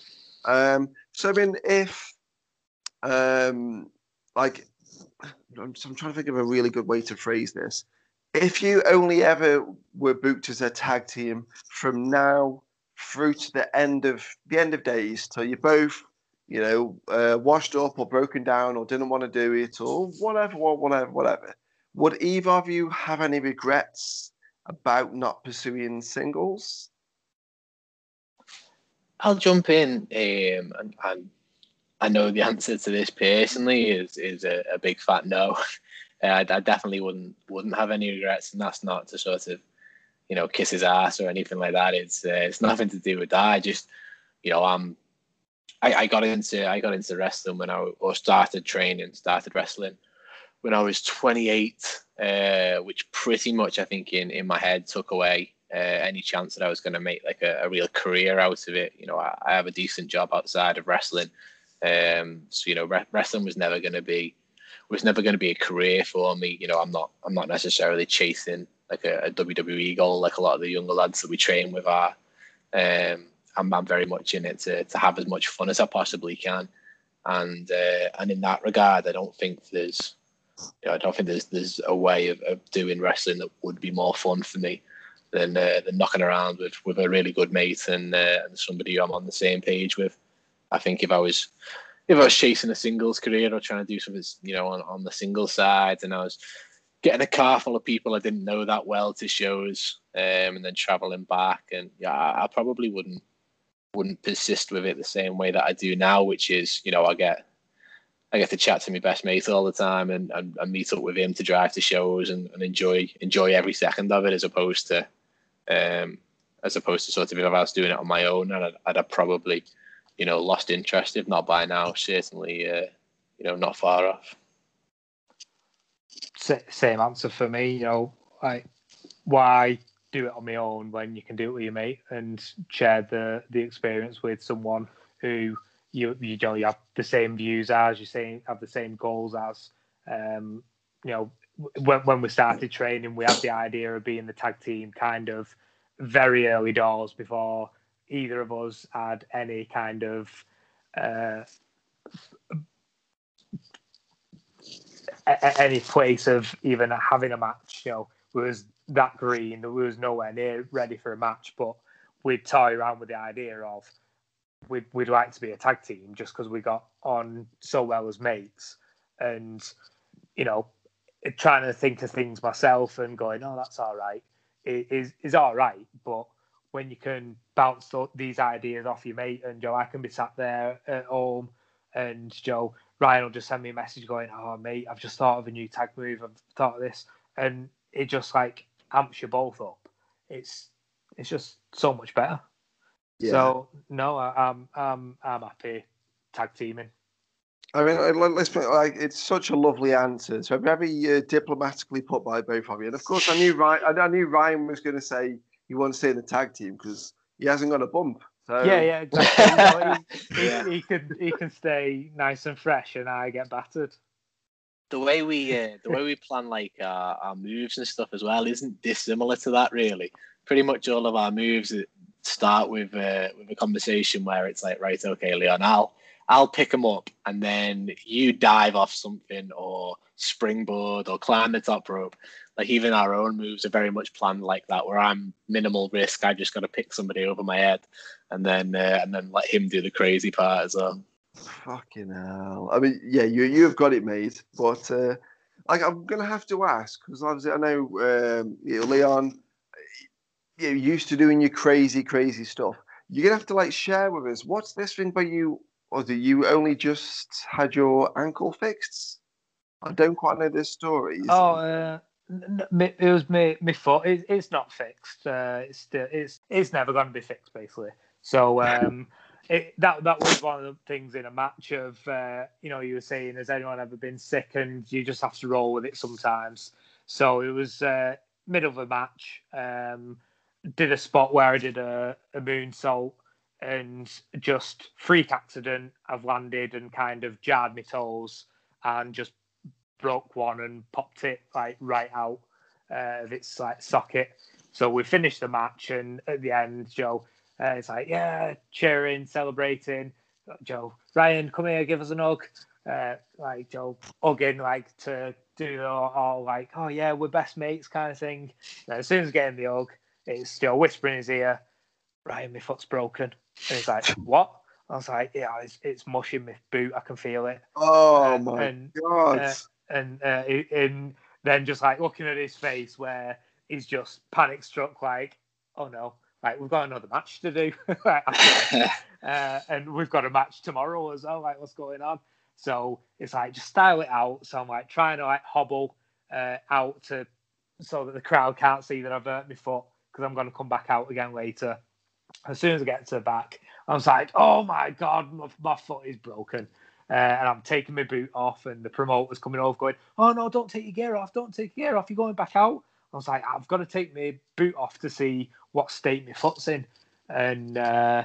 Um, so I mean, if um, like I'm, I'm trying to think of a really good way to phrase this if you only ever were booked as a tag team from now through to the end of the end of days till you both you know uh, washed up or broken down or didn't want to do it or whatever whatever whatever would either of you have any regrets about not pursuing singles I'll jump in, um, and, and, I know the answer to this personally is is a, a big fat no. *laughs* I, I, definitely wouldn't wouldn't have any regrets, and that's not to sort of, you know, kiss his ass or anything like that. It's uh, it's *laughs* nothing to do with that. I just, you know, I'm. I, I got into I got into wrestling when I or started training, started wrestling when I was 28, uh, which pretty much I think in in my head took away uh, any chance that I was going to make like a, a, real career out of it. You know, I, I, have a decent job outside of wrestling, um, so you know, re- wrestling was never going to be was never going to be a career for me. You know, I'm not I'm not necessarily chasing like a, a WWE goal like a lot of the younger lads that we train with are. Um, I'm, I'm very much in it to, to have as much fun as I possibly can, and uh, and in that regard, I don't think there's you know, I don't think there's there's a way of, of doing wrestling that would be more fun for me than uh, than knocking around with with a really good mate and uh, and somebody I'm on the same page with. I think if I was if I was chasing a singles career or trying to do something, you know, on, on the single side, and I was getting a car full of people I didn't know that well to shows, um, and then traveling back, and yeah, I probably wouldn't wouldn't persist with it the same way that I do now, which is, you know, I get I get to chat to my best mate all the time and, and, and meet up with him to drive to shows and, and enjoy enjoy every second of it as opposed to um, as opposed to sort of if I was doing it on my own, and I'd, I'd have probably, you know, lost interest. If not by now, certainly, uh, you know, not far off. Same answer for me. You know, like why do it on my own when you can do it with your mate and share the the experience with someone who you you you have the same views as you say have the same goals as. Um, you know, when, when we started training, we had the idea of being the tag team kind of very early doors before either of us had any kind of uh, any place of even having a match. You know, was that green that was nowhere near ready for a match, but we'd toy around with the idea of we'd, we'd like to be a tag team just because we got on so well as mates. And, you know, trying to think of things myself and going, oh, that's all right, is is all right. But when you can bounce these ideas off your mate, and Joe, I can be sat there at home, and Joe Ryan will just send me a message going, oh mate, I've just thought of a new tag move, I've thought of this, and it just like amps you both up. It's it's just so much better. Yeah. So no, I, I'm I'm I'm happy tag teaming. I mean, let's put like it's such a lovely answer. So very uh, diplomatically put by both of you. And of course, I knew Ryan. I knew Ryan was going to say he wants to stay in the tag team because he hasn't got a bump. So yeah, yeah, exactly. he, *laughs* yeah. He, he, can he can stay nice and fresh, and I get battered. The way we uh, the way we plan like our, our moves and stuff as well isn't dissimilar to that really. Pretty much all of our moves start with uh, with a conversation where it's like, right, okay, Leon, I'll I'll pick him up and then you dive off something or springboard or climb the top rope. Like even our own moves are very much planned like that, where I'm minimal risk. I just got to pick somebody over my head and then uh, and then let him do the crazy part as well. Fucking hell! I mean, yeah, you you have got it made, but uh, like I'm gonna have to ask because obviously I know um, you know, Leon, you're used to doing your crazy, crazy stuff. You're gonna have to like share with us what's this thing by you or do you only just had your ankle fixed? I don't quite know this story. Oh, uh, it was me, my foot. It, it's not fixed. Uh, it's still it's it's never going to be fixed basically. So *laughs* um, it, that that was one of the things in a match of uh, you know you were saying has anyone ever been sick and you just have to roll with it sometimes. So it was uh, middle of a match. Um, did a spot where I did a, a moonsault and just freak accident. I've landed and kind of jarred my toes and just broke one and popped it like right out uh, of its like socket. So we finished the match, and at the end, Joe, uh, it's like yeah, cheering, celebrating. Joe, Ryan, come here, give us a hug. Uh, like Joe hugging, like to do all, all like, oh yeah, we're best mates kind of thing. And as soon as getting the hug, it's still whispering in his ear, Ryan, my foot's broken. And he's like, *laughs* what? I was like, yeah, it's, it's mushing my boot. I can feel it. Oh Uh, my and, god! uh, and uh, and then just like looking at his face where he's just panic struck, like, oh no, like we've got another match to do, *laughs* like, after this. *laughs* uh, and we've got a match tomorrow as well. Like, what's going on? So it's like just style it out. So I'm like trying to like hobble uh, out to so that the crowd can't see that I've hurt my foot because I'm going to come back out again later. As soon as I get to the back, I was like, oh my god, my, my foot is broken. Uh, and I'm taking my boot off, and the promoter's coming over, going, "Oh no, don't take your gear off! Don't take your gear off! You're going back out." I was like, "I've got to take my boot off to see what state my foot's in," and uh,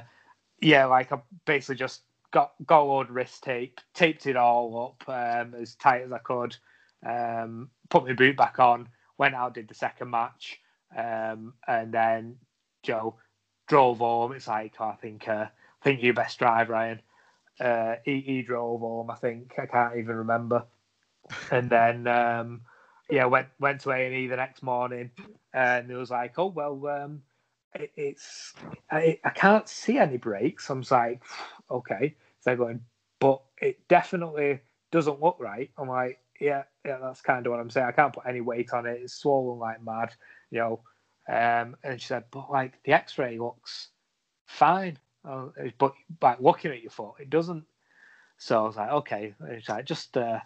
yeah, like I basically just got load of wrist tape, taped it all up um, as tight as I could, um, put my boot back on, went out, did the second match, um, and then Joe drove home. It's like, oh, I think uh, I think you best drive, Ryan. Uh, he, he drove home. I think I can't even remember. And then um, yeah, went went to A and E the next morning, and it was like, oh well, um, it, it's I, I can't see any breaks. I'm like, okay. So they're going, but it definitely doesn't look right. I'm like, yeah, yeah, that's kind of what I'm saying. I can't put any weight on it. It's swollen like mad, you know. Um, and she said, but like the X-ray looks fine, uh, but like looking at your foot, it doesn't. So I was like, okay, and she's like, just uh, just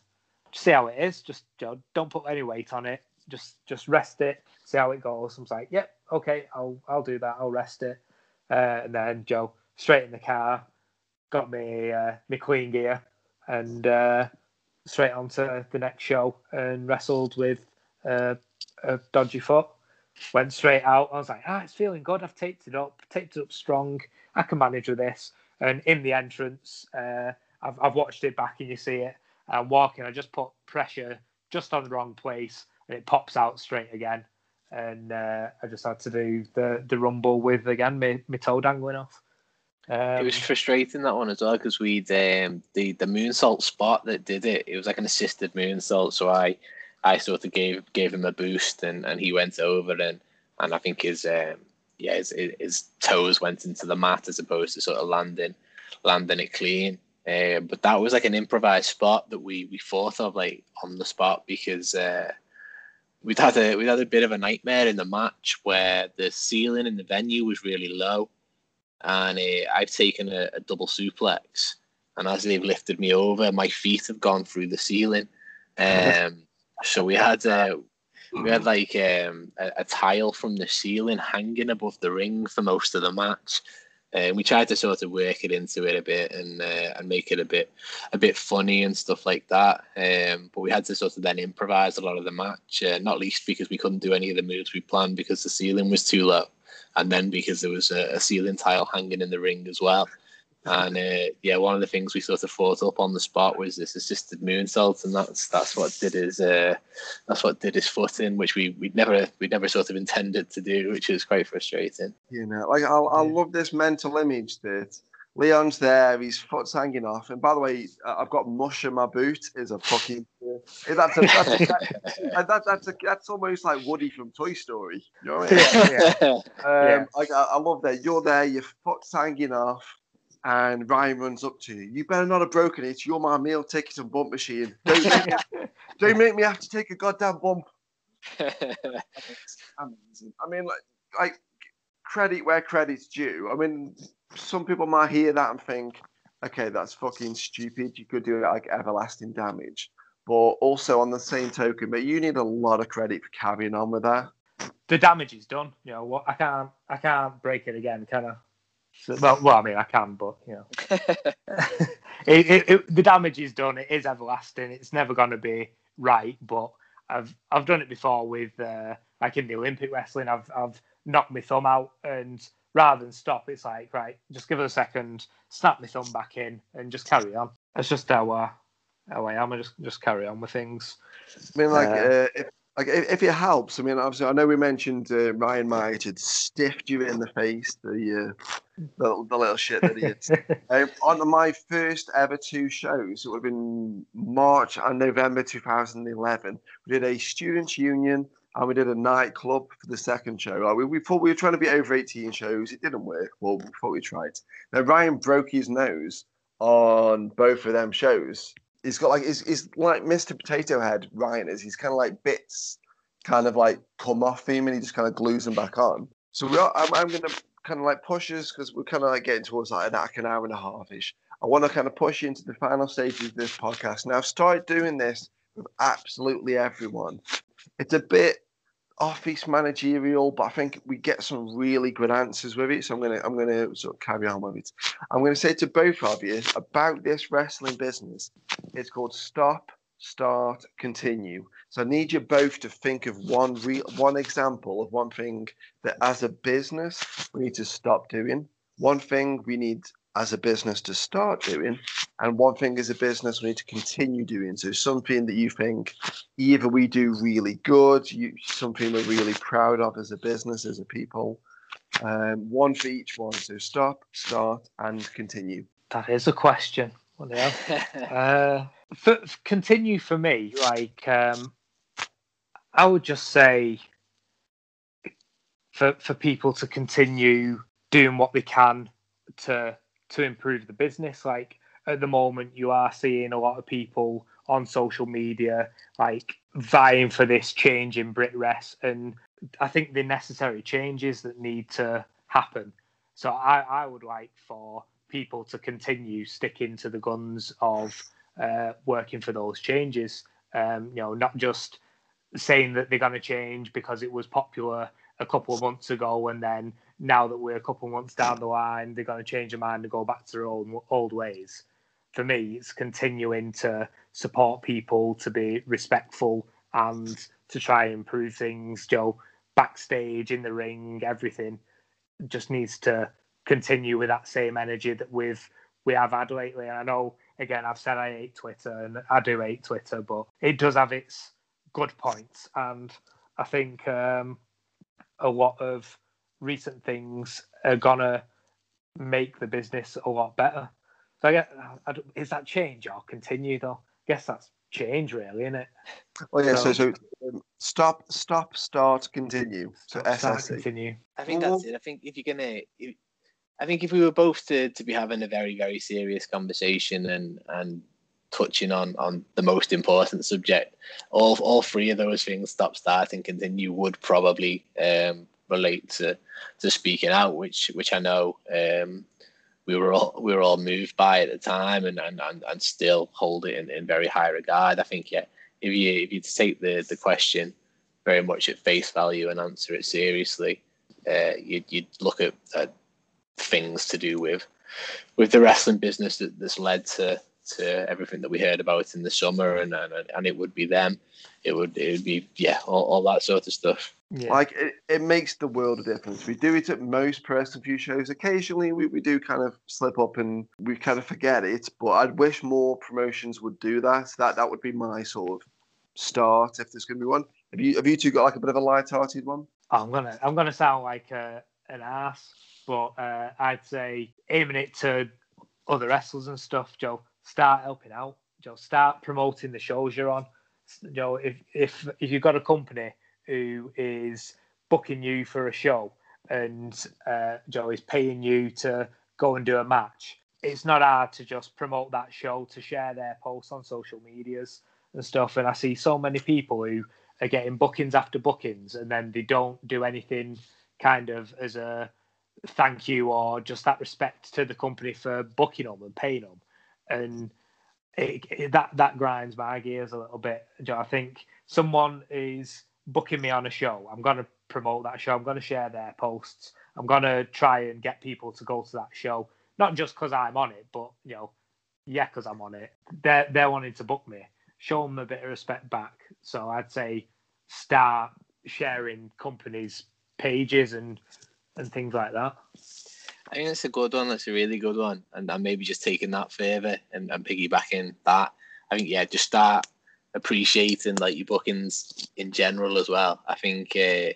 see how it is. Just you know, don't put any weight on it. Just just rest it. See how it goes. I was like, yep, okay, I'll I'll do that. I'll rest it. Uh, and then Joe straight in the car, got me uh, my clean gear, and uh, straight on to the next show and wrestled with uh, a dodgy foot. Went straight out. I was like, ah, it's feeling good. I've taped it up, taped it up strong. I can manage with this. And in the entrance, uh, I've, I've watched it back and you see it. I'm walking. I just put pressure just on the wrong place and it pops out straight again. And uh, I just had to do the, the rumble with again my, my toe dangling off. Um, it was frustrating that one as well because we'd um, the the moonsault spot that did it. It was like an assisted moonsault, so I I sort of gave gave him a boost and, and he went over and and I think his um, yeah his, his toes went into the mat as opposed to sort of landing landing it clean. Um, but that was like an improvised spot that we we thought of like on the spot because uh, we'd had a we'd had a bit of a nightmare in the match where the ceiling in the venue was really low, and uh, I've taken a, a double suplex, and as they've lifted me over, my feet have gone through the ceiling. Um, so we had uh, we had like um, a, a tile from the ceiling hanging above the ring for most of the match. And we tried to sort of work it into it a bit and uh, and make it a bit a bit funny and stuff like that. Um, but we had to sort of then improvise a lot of the match, uh, not least because we couldn't do any of the moves we planned because the ceiling was too low, and then because there was a, a ceiling tile hanging in the ring as well. And uh, yeah, one of the things we sort of thought up on the spot was this assisted moonsault, and that's that's what did his uh, that's what did his foot in, which we we never we never sort of intended to do, which is quite frustrating. You know, like I, I love this mental image that Leon's there, his foot's hanging off, and by the way, I've got mush in my boot. Is a fucking that's a, that's, a, *laughs* *laughs* that, that, that's a, that's almost like Woody from Toy Story. You know what I mean? yeah, *laughs* yeah. Um, Yeah. like, I, I love that you're there, your foot's hanging off, and Ryan runs up to you. You better not have broken it. You're my meal ticket and bump machine. Don't make me, *laughs* don't make me have to take a goddamn bump. *laughs* Amazing. I mean, like, like credit where credit's due. I mean, some people might hear that and think, okay, that's fucking stupid. You could do it like everlasting damage. But also on the same token, but you need a lot of credit for carrying on with that. the damage is done. You know what? I can't I can't break it again, can I? So, well, well, I mean, I can, but you know, *laughs* it, it, it, the damage is done. It is everlasting. It's never going to be right. But I've I've done it before with uh, like in the Olympic wrestling. I've I've knocked my thumb out, and rather than stop, it's like right, just give it a second, snap my thumb back in, and just carry on. That's just how uh, how I am. I just just carry on with things. I mean, like, Uh, uh, if, like if, if, it helps, I mean, obviously, I know we mentioned uh, Ryan Myers had stiffed you in the face, the uh, the, the, little shit that he had. *laughs* um, on my first ever two shows, it would have been March and November 2011. We did a students' union and we did a nightclub for the second show. Like we, we thought we were trying to be over 18 shows. It didn't work. Well, we thought we tried. Now Ryan broke his nose on both of them shows. He's got like he's, he's like Mr. Potato Head. Ryan is. He's kind of like bits, kind of like come off him, and he just kind of glues them back on. So we are, I'm, I'm going to kind of like push us because we're kind of like getting towards like an, like an hour and a half ish. I want to kind of push you into the final stages of this podcast. Now, I've started doing this with absolutely everyone. It's a bit office managerial, but I think we get some really good answers with it. So I'm gonna I'm gonna sort of carry on with it. I'm gonna say to both of you about this wrestling business. It's called Stop, Start, Continue. So I need you both to think of one real one example of one thing that as a business we need to stop doing. One thing we need as a business to start doing, and one thing as a business we need to continue doing. So something that you think either we do really good, you something we're really proud of as a business, as a people. Um, one for each one. So stop, start, and continue. That is a question. What *laughs* uh, for, continue for me, like um, I would just say for for people to continue doing what they can to to improve the business. Like at the moment, you are seeing a lot of people on social media like vying for this change in BritWres, and I think the necessary changes that need to happen. So I, I would like for people to continue sticking to the guns of uh, working for those changes. Um, you know, not just saying that they're going to change because it was popular a couple of months ago and then now that we're a couple of months down the line, they're going to change their mind and go back to their old old ways. For me, it's continuing to support people, to be respectful, and to try and improve things. Joe, backstage, in the ring, everything just needs to continue with that same energy that we've we have had lately. And I know, again, I've said I hate Twitter, and I do hate Twitter, but it does have its good points, and I think um, a lot of recent things are gonna make the business a lot better. So I guess is that change or continue though? I guess that's change, really, isn't it? Well, yeah. So, so, so um, stop, stop, start, continue. So start, continue. I think that's it. I think if you're gonna, if, I think if we were both to, to be having a very very serious conversation and and touching on on the most important subject, all all three of those things, stop, start, and continue, would probably um, relate to to speaking out, which which I know um, we were all we were all moved by at the time, and and, and, and still hold it in, in very high regard. I think yeah, if you if you take the the question very much at face value and answer it seriously, uh, you'd you'd look at, at things to do with with the wrestling business that, that's led to to everything that we heard about in the summer, and and, and it would be them. It would it would be yeah all, all that sort of stuff. Yeah. Like it, it makes the world a difference. We do it at most press and few shows. Occasionally we, we do kind of slip up and we kind of forget it. But I'd wish more promotions would do that. That that would be my sort of start if there's gonna be one. Have you have you two got like a bit of a light-hearted one? Oh, I'm gonna I'm gonna sound like a, an ass, but uh, I'd say aiming it to other wrestlers and stuff, Joe start helping out. Joe, start promoting the shows you're on. Joe, if if if you've got a company who is booking you for a show and uh, Joe is paying you to go and do a match, it's not hard to just promote that show to share their posts on social medias and stuff. And I see so many people who are getting bookings after bookings and then they don't do anything kind of as a thank you or just that respect to the company for booking them and paying them and it, it, that that grinds my gears a little bit. I think someone is booking me on a show. I'm going to promote that show. I'm going to share their posts. I'm going to try and get people to go to that show, not just because I'm on it, but you know, yeah, because I'm on it. They're they're wanting to book me. Show them a bit of respect back. So I'd say start sharing companies' pages and and things like that. I think that's a good one. That's a really good one, and, and maybe just taking that further and, and piggybacking that. I think yeah, just start appreciating like your bookings in general as well. I think uh,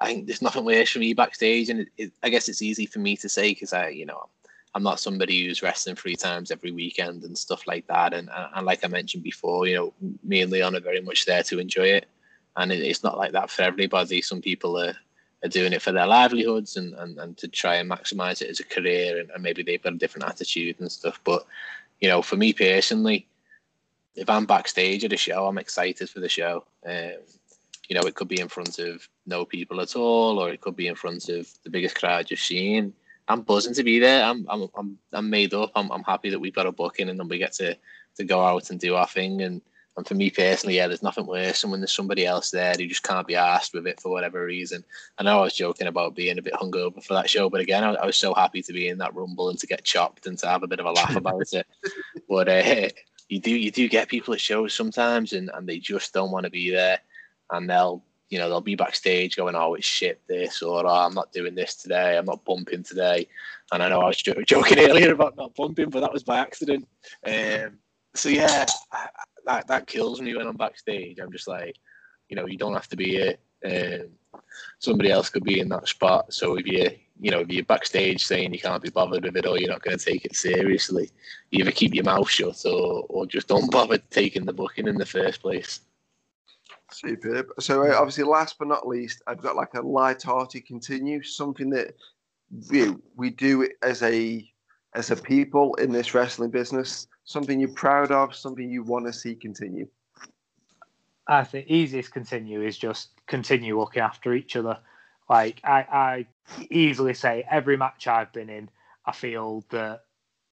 I think there's nothing worse for me backstage, and it, it, I guess it's easy for me to say because I, you know, I'm not somebody who's wrestling three times every weekend and stuff like that. And, and like I mentioned before, you know, me and Leon are very much there to enjoy it, and it, it's not like that for everybody. Some people are are doing it for their livelihoods and, and, and to try and maximize it as a career and, and maybe they've got a different attitude and stuff. But you know for me personally if i'm backstage at a show i'm excited for the show. Um, you know it could be in front of no people at all or it could be in front of the biggest crowd you've seen. I'm buzzing to be there. I'm i'm i'm, I'm made up. I'm, I'm happy that we've got a booking and then we get to to go out and do our thing and and for me personally, yeah, there's nothing worse than when there's somebody else there who just can't be asked with it for whatever reason. I know I was joking about being a bit hungover for that show, but again, I, I was so happy to be in that rumble and to get chopped and to have a bit of a laugh about it. *laughs* But uh, you do you do get people at shows sometimes, and, and they just don't want to be there, and they'll you know they'll be backstage going, "Oh, it's shit this," or oh, "I'm not doing this today. I'm not bumping today." And I know I was joking *laughs* earlier about not bumping, but that was by accident. Um, so yeah, that that kills me when I'm backstage. I'm just like, you know, you don't have to be it. Um, somebody else could be in that spot. So if you, you know, if you're backstage saying you can't be bothered with it or you're not going to take it seriously, you either keep your mouth shut or, or just don't *laughs* bother taking the booking in the first place. Superb. So uh, obviously, last but not least, I've got like a light-hearted continue, something that we, we do as a as a people in this wrestling business something you're proud of, something you want to see continue? I think easiest continue is just continue looking after each other. Like I, I easily say every match I've been in, I feel that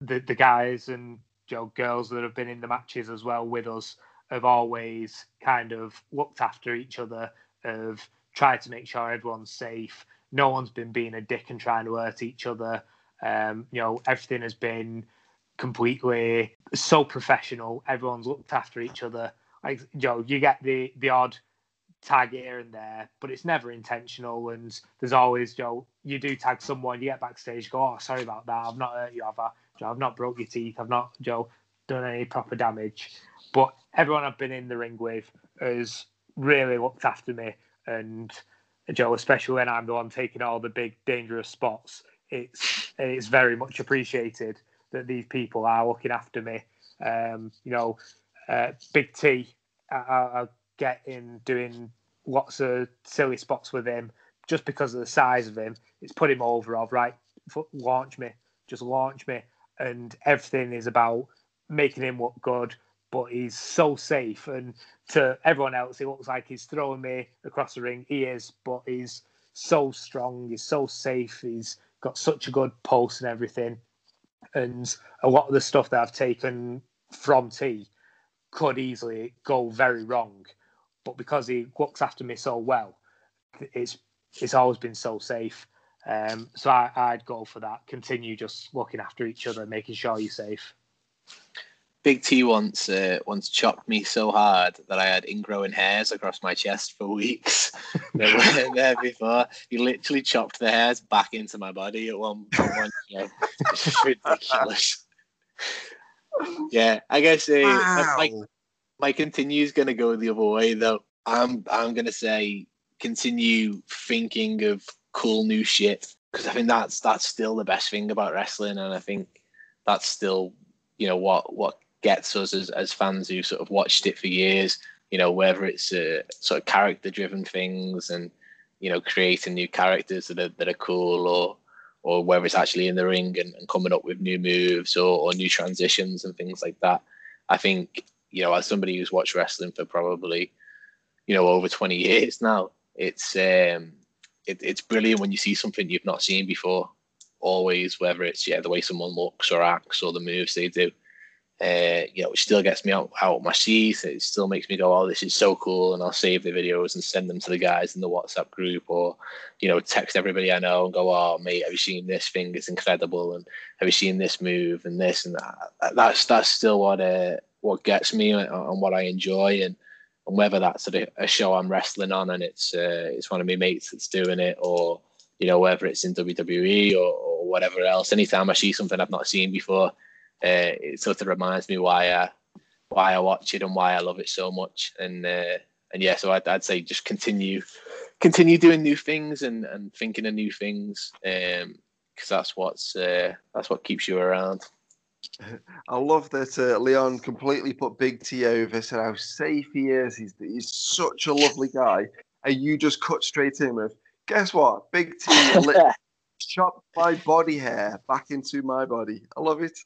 the the guys and you know, girls that have been in the matches as well with us have always kind of looked after each other, have tried to make sure everyone's safe. No one's been being a dick and trying to hurt each other. Um, you know, everything has been completely so professional. Everyone's looked after each other. Like Joe, you get the the odd tag here and there, but it's never intentional. And there's always Joe. You, do tag someone, you get backstage, go, oh, sorry about that. I've not hurt you, have I? Joe, I've not broke your teeth. I've not Joe done any proper damage. But everyone I've been in the ring with has really looked after me, and Joe, especially when I'm the one taking all the big dangerous spots, it's it's very much appreciated that these people are looking after me. Um, you know, uh, Big T, I, I get in doing lots of silly spots with him just because of the size of him. It's put him over of right. Launch me, just launch me, and everything is about making him look good. But he's so safe, and to everyone else, he looks like he's throwing me across the ring. He is, but he's so strong. He's so safe. He's got such a good pulse and everything and a lot of the stuff that I've taken from T could easily go very wrong. But because he looks after me so well, it's it's always been so safe. Um, so I, would go for that. Continue just looking after each other, making sure you're safe. Big T once uh, once chopped me so hard that I had ingrowing hairs across my chest for weeks. *laughs* they weren't *laughs* there before. He literally chopped the hairs back into my body at one point. Yeah, it's ridiculous. yeah, I guess uh, wow. my, my continue is going to go the other way though. I'm I'm going to say continue thinking of cool new shit because I think that's that's still the best thing about wrestling, and I think that's still you know what what gets us as, as fans who sort of watched it for years, you know, whether it's uh, sort of character driven things and, you know, creating new characters that are, that are cool or, or whether it's actually in the ring and, and coming up with new moves or, or new transitions and things like that. I think, you know, as somebody who's watched wrestling for probably, you know, over 20 *laughs* years now, it's, um, it, it's brilliant when you see something you've not seen before always, whether it's yeah the way someone looks or acts or the moves they do. Uh, you know, it still gets me out out of my seat. It still makes me go, "Oh, this is so cool!" And I'll save the videos and send them to the guys in the WhatsApp group, or you know, text everybody I know and go, "Oh, mate, have you seen this thing? It's incredible!" And have you seen this move and this and that? That's that's still what uh, what gets me and, and what I enjoy, and and whether that's a, a show I'm wrestling on and it's uh, it's one of my mates that's doing it, or you know, whether it's in WWE or, or whatever else. Anytime I see something I've not seen before uh, it sort of reminds me why I why I watch it and why I love it so much. And uh, and yeah, so I'd, I'd say just continue continue doing new things and, and thinking of new things because um, that's what's uh, that's what keeps you around. I love that uh, Leon completely put Big T over, said how safe he is. He's he's such a lovely guy, and you just cut straight in with, guess what? Big T *laughs* chopped my body hair back into my body. I love it.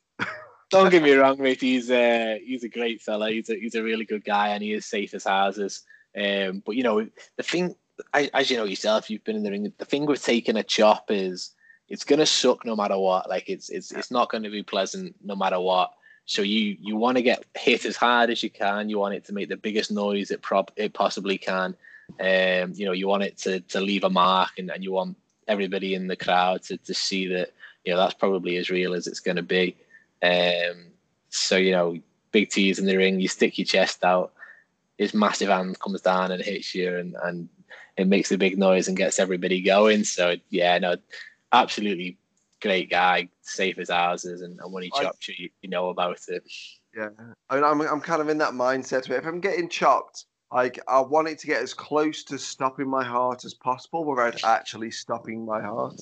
Don't get me wrong, mate. He's uh, he's a great fella. He's a, he's a really good guy, and he is safe as houses. Um, but you know, the thing, as you know yourself, you've been in the ring. The thing with taking a chop is it's gonna suck no matter what. Like it's it's it's not going to be pleasant no matter what. So you you want to get hit as hard as you can. You want it to make the biggest noise it prob it possibly can. Um, you know, you want it to to leave a mark, and, and you want everybody in the crowd to to see that you know that's probably as real as it's going to be. Um, so you know, big T's in the ring, you stick your chest out, his massive hand comes down and hits you, and and it makes a big noise and gets everybody going. So yeah, no, absolutely great guy, safe as houses, and, and when he chops you, you know about it. Yeah, I mean, I'm I'm kind of in that mindset. If I'm getting chopped, like I want it to get as close to stopping my heart as possible without actually stopping my heart.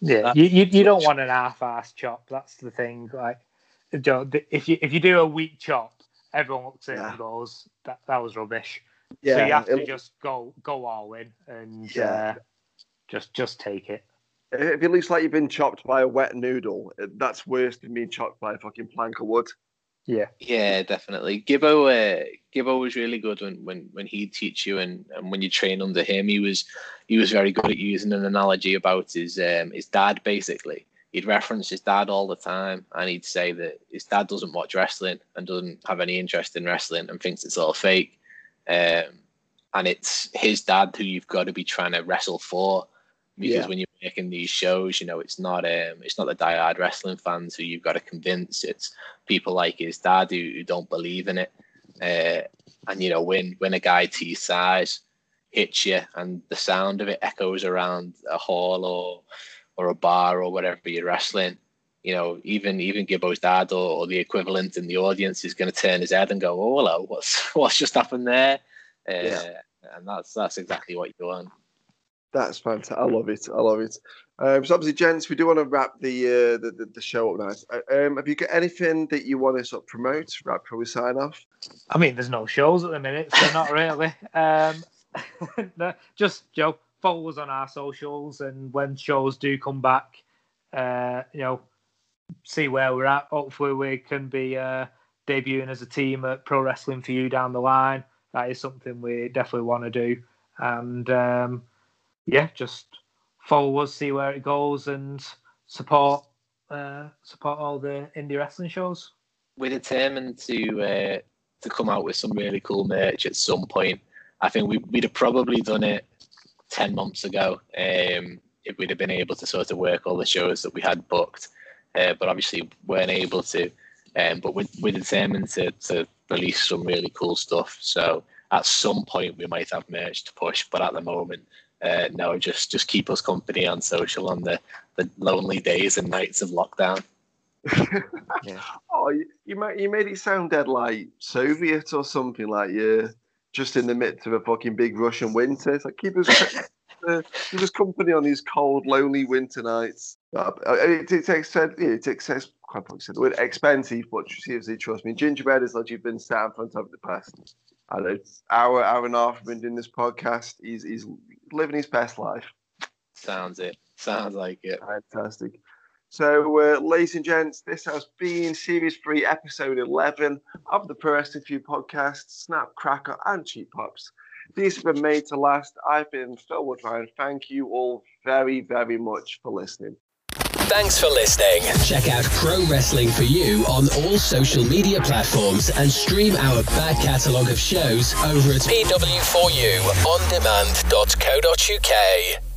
Yeah, you, you, you don't want an half-ass chop. That's the thing. Like, if you if you do a weak chop, everyone looks at yeah. it and goes, "That that was rubbish." Yeah, so you have to just go go all in and yeah. Uh, just just take it. If it looks like you've been chopped by a wet noodle, that's worse than being chopped by a fucking plank of wood. Yeah, yeah, definitely. Gibbo, uh, Gibbo was really good when when when he'd teach you and, and when you train under him. He was he was very good at using an analogy about his um, his dad. Basically, he'd reference his dad all the time, and he'd say that his dad doesn't watch wrestling and doesn't have any interest in wrestling and thinks it's all fake. Um, and it's his dad who you've got to be trying to wrestle for because yeah. when you're making these shows, you know, it's not um, it's not the diehard wrestling fans who you've got to convince. It's people like his dad who, who don't believe in it. Uh, and you know, when when a guy T size hits you and the sound of it echoes around a hall or or a bar or whatever you're wrestling, you know, even even Gibbo's dad or, or the equivalent in the audience is going to turn his head and go, "Oh, hello, what's *laughs* what's just happened there?" Uh, yeah. And that's that's exactly what you want. That's fantastic. I love it. I love it. Um, so obviously, gents, we do want to wrap the uh, the, the, the, show up nice. Uh, um, have you got anything that you want to sort of promote right before we sign off? I mean, there's no shows at the minute, so not really. Um, *laughs* no, just Joe, follow us on our socials, and when shows do come back, uh, you know, see where we're at. Hopefully, we can be uh, debuting as a team at Pro Wrestling 4U down the line. That is something we definitely want to do, and um, yeah, just follow us, see where it goes, and support uh, support all the indie wrestling shows. We're determined to uh, to come out with some really cool merch at some point. I think we, would have probably done it ten months ago um, if we'd have been able to sort of work all the shows that we had booked, uh, but obviously weren't able to. Um, but we're, we're determined to, to release some really cool stuff. So at some point we might have merch to push, but at the moment uh, no, just just keep us company on social on the, the lonely days and nights of lockdown. *laughs* yeah. Oh, you, you made you made it sound dead like Soviet or something like yeah, just in the midst of a fucking big Russian winter. It's like keep us *laughs* uh, keep us company on these cold, lonely winter nights. Uh, it, it, takes it takes quite probably said the word expensive, but seriously, trust me, gingerbread is like you've been sat in front of the past. I know, hour, hour and a half been doing this podcast. He's he's living his best life. Sounds it. Sounds like it. Fantastic. So, uh, ladies and gents, this has been Series 3, Episode 11 of the Pro Wrestling 4U podcast, Snap, Crackle, and Cheap Pops. These have been made to last. I've been Phil Woodvine. Thank you all very, very much for listening. Thanks for listening. Check out Pro Wrestling 4U on all social media platforms and stream our back catalogue of shows over at pw4uondemand.co.uk.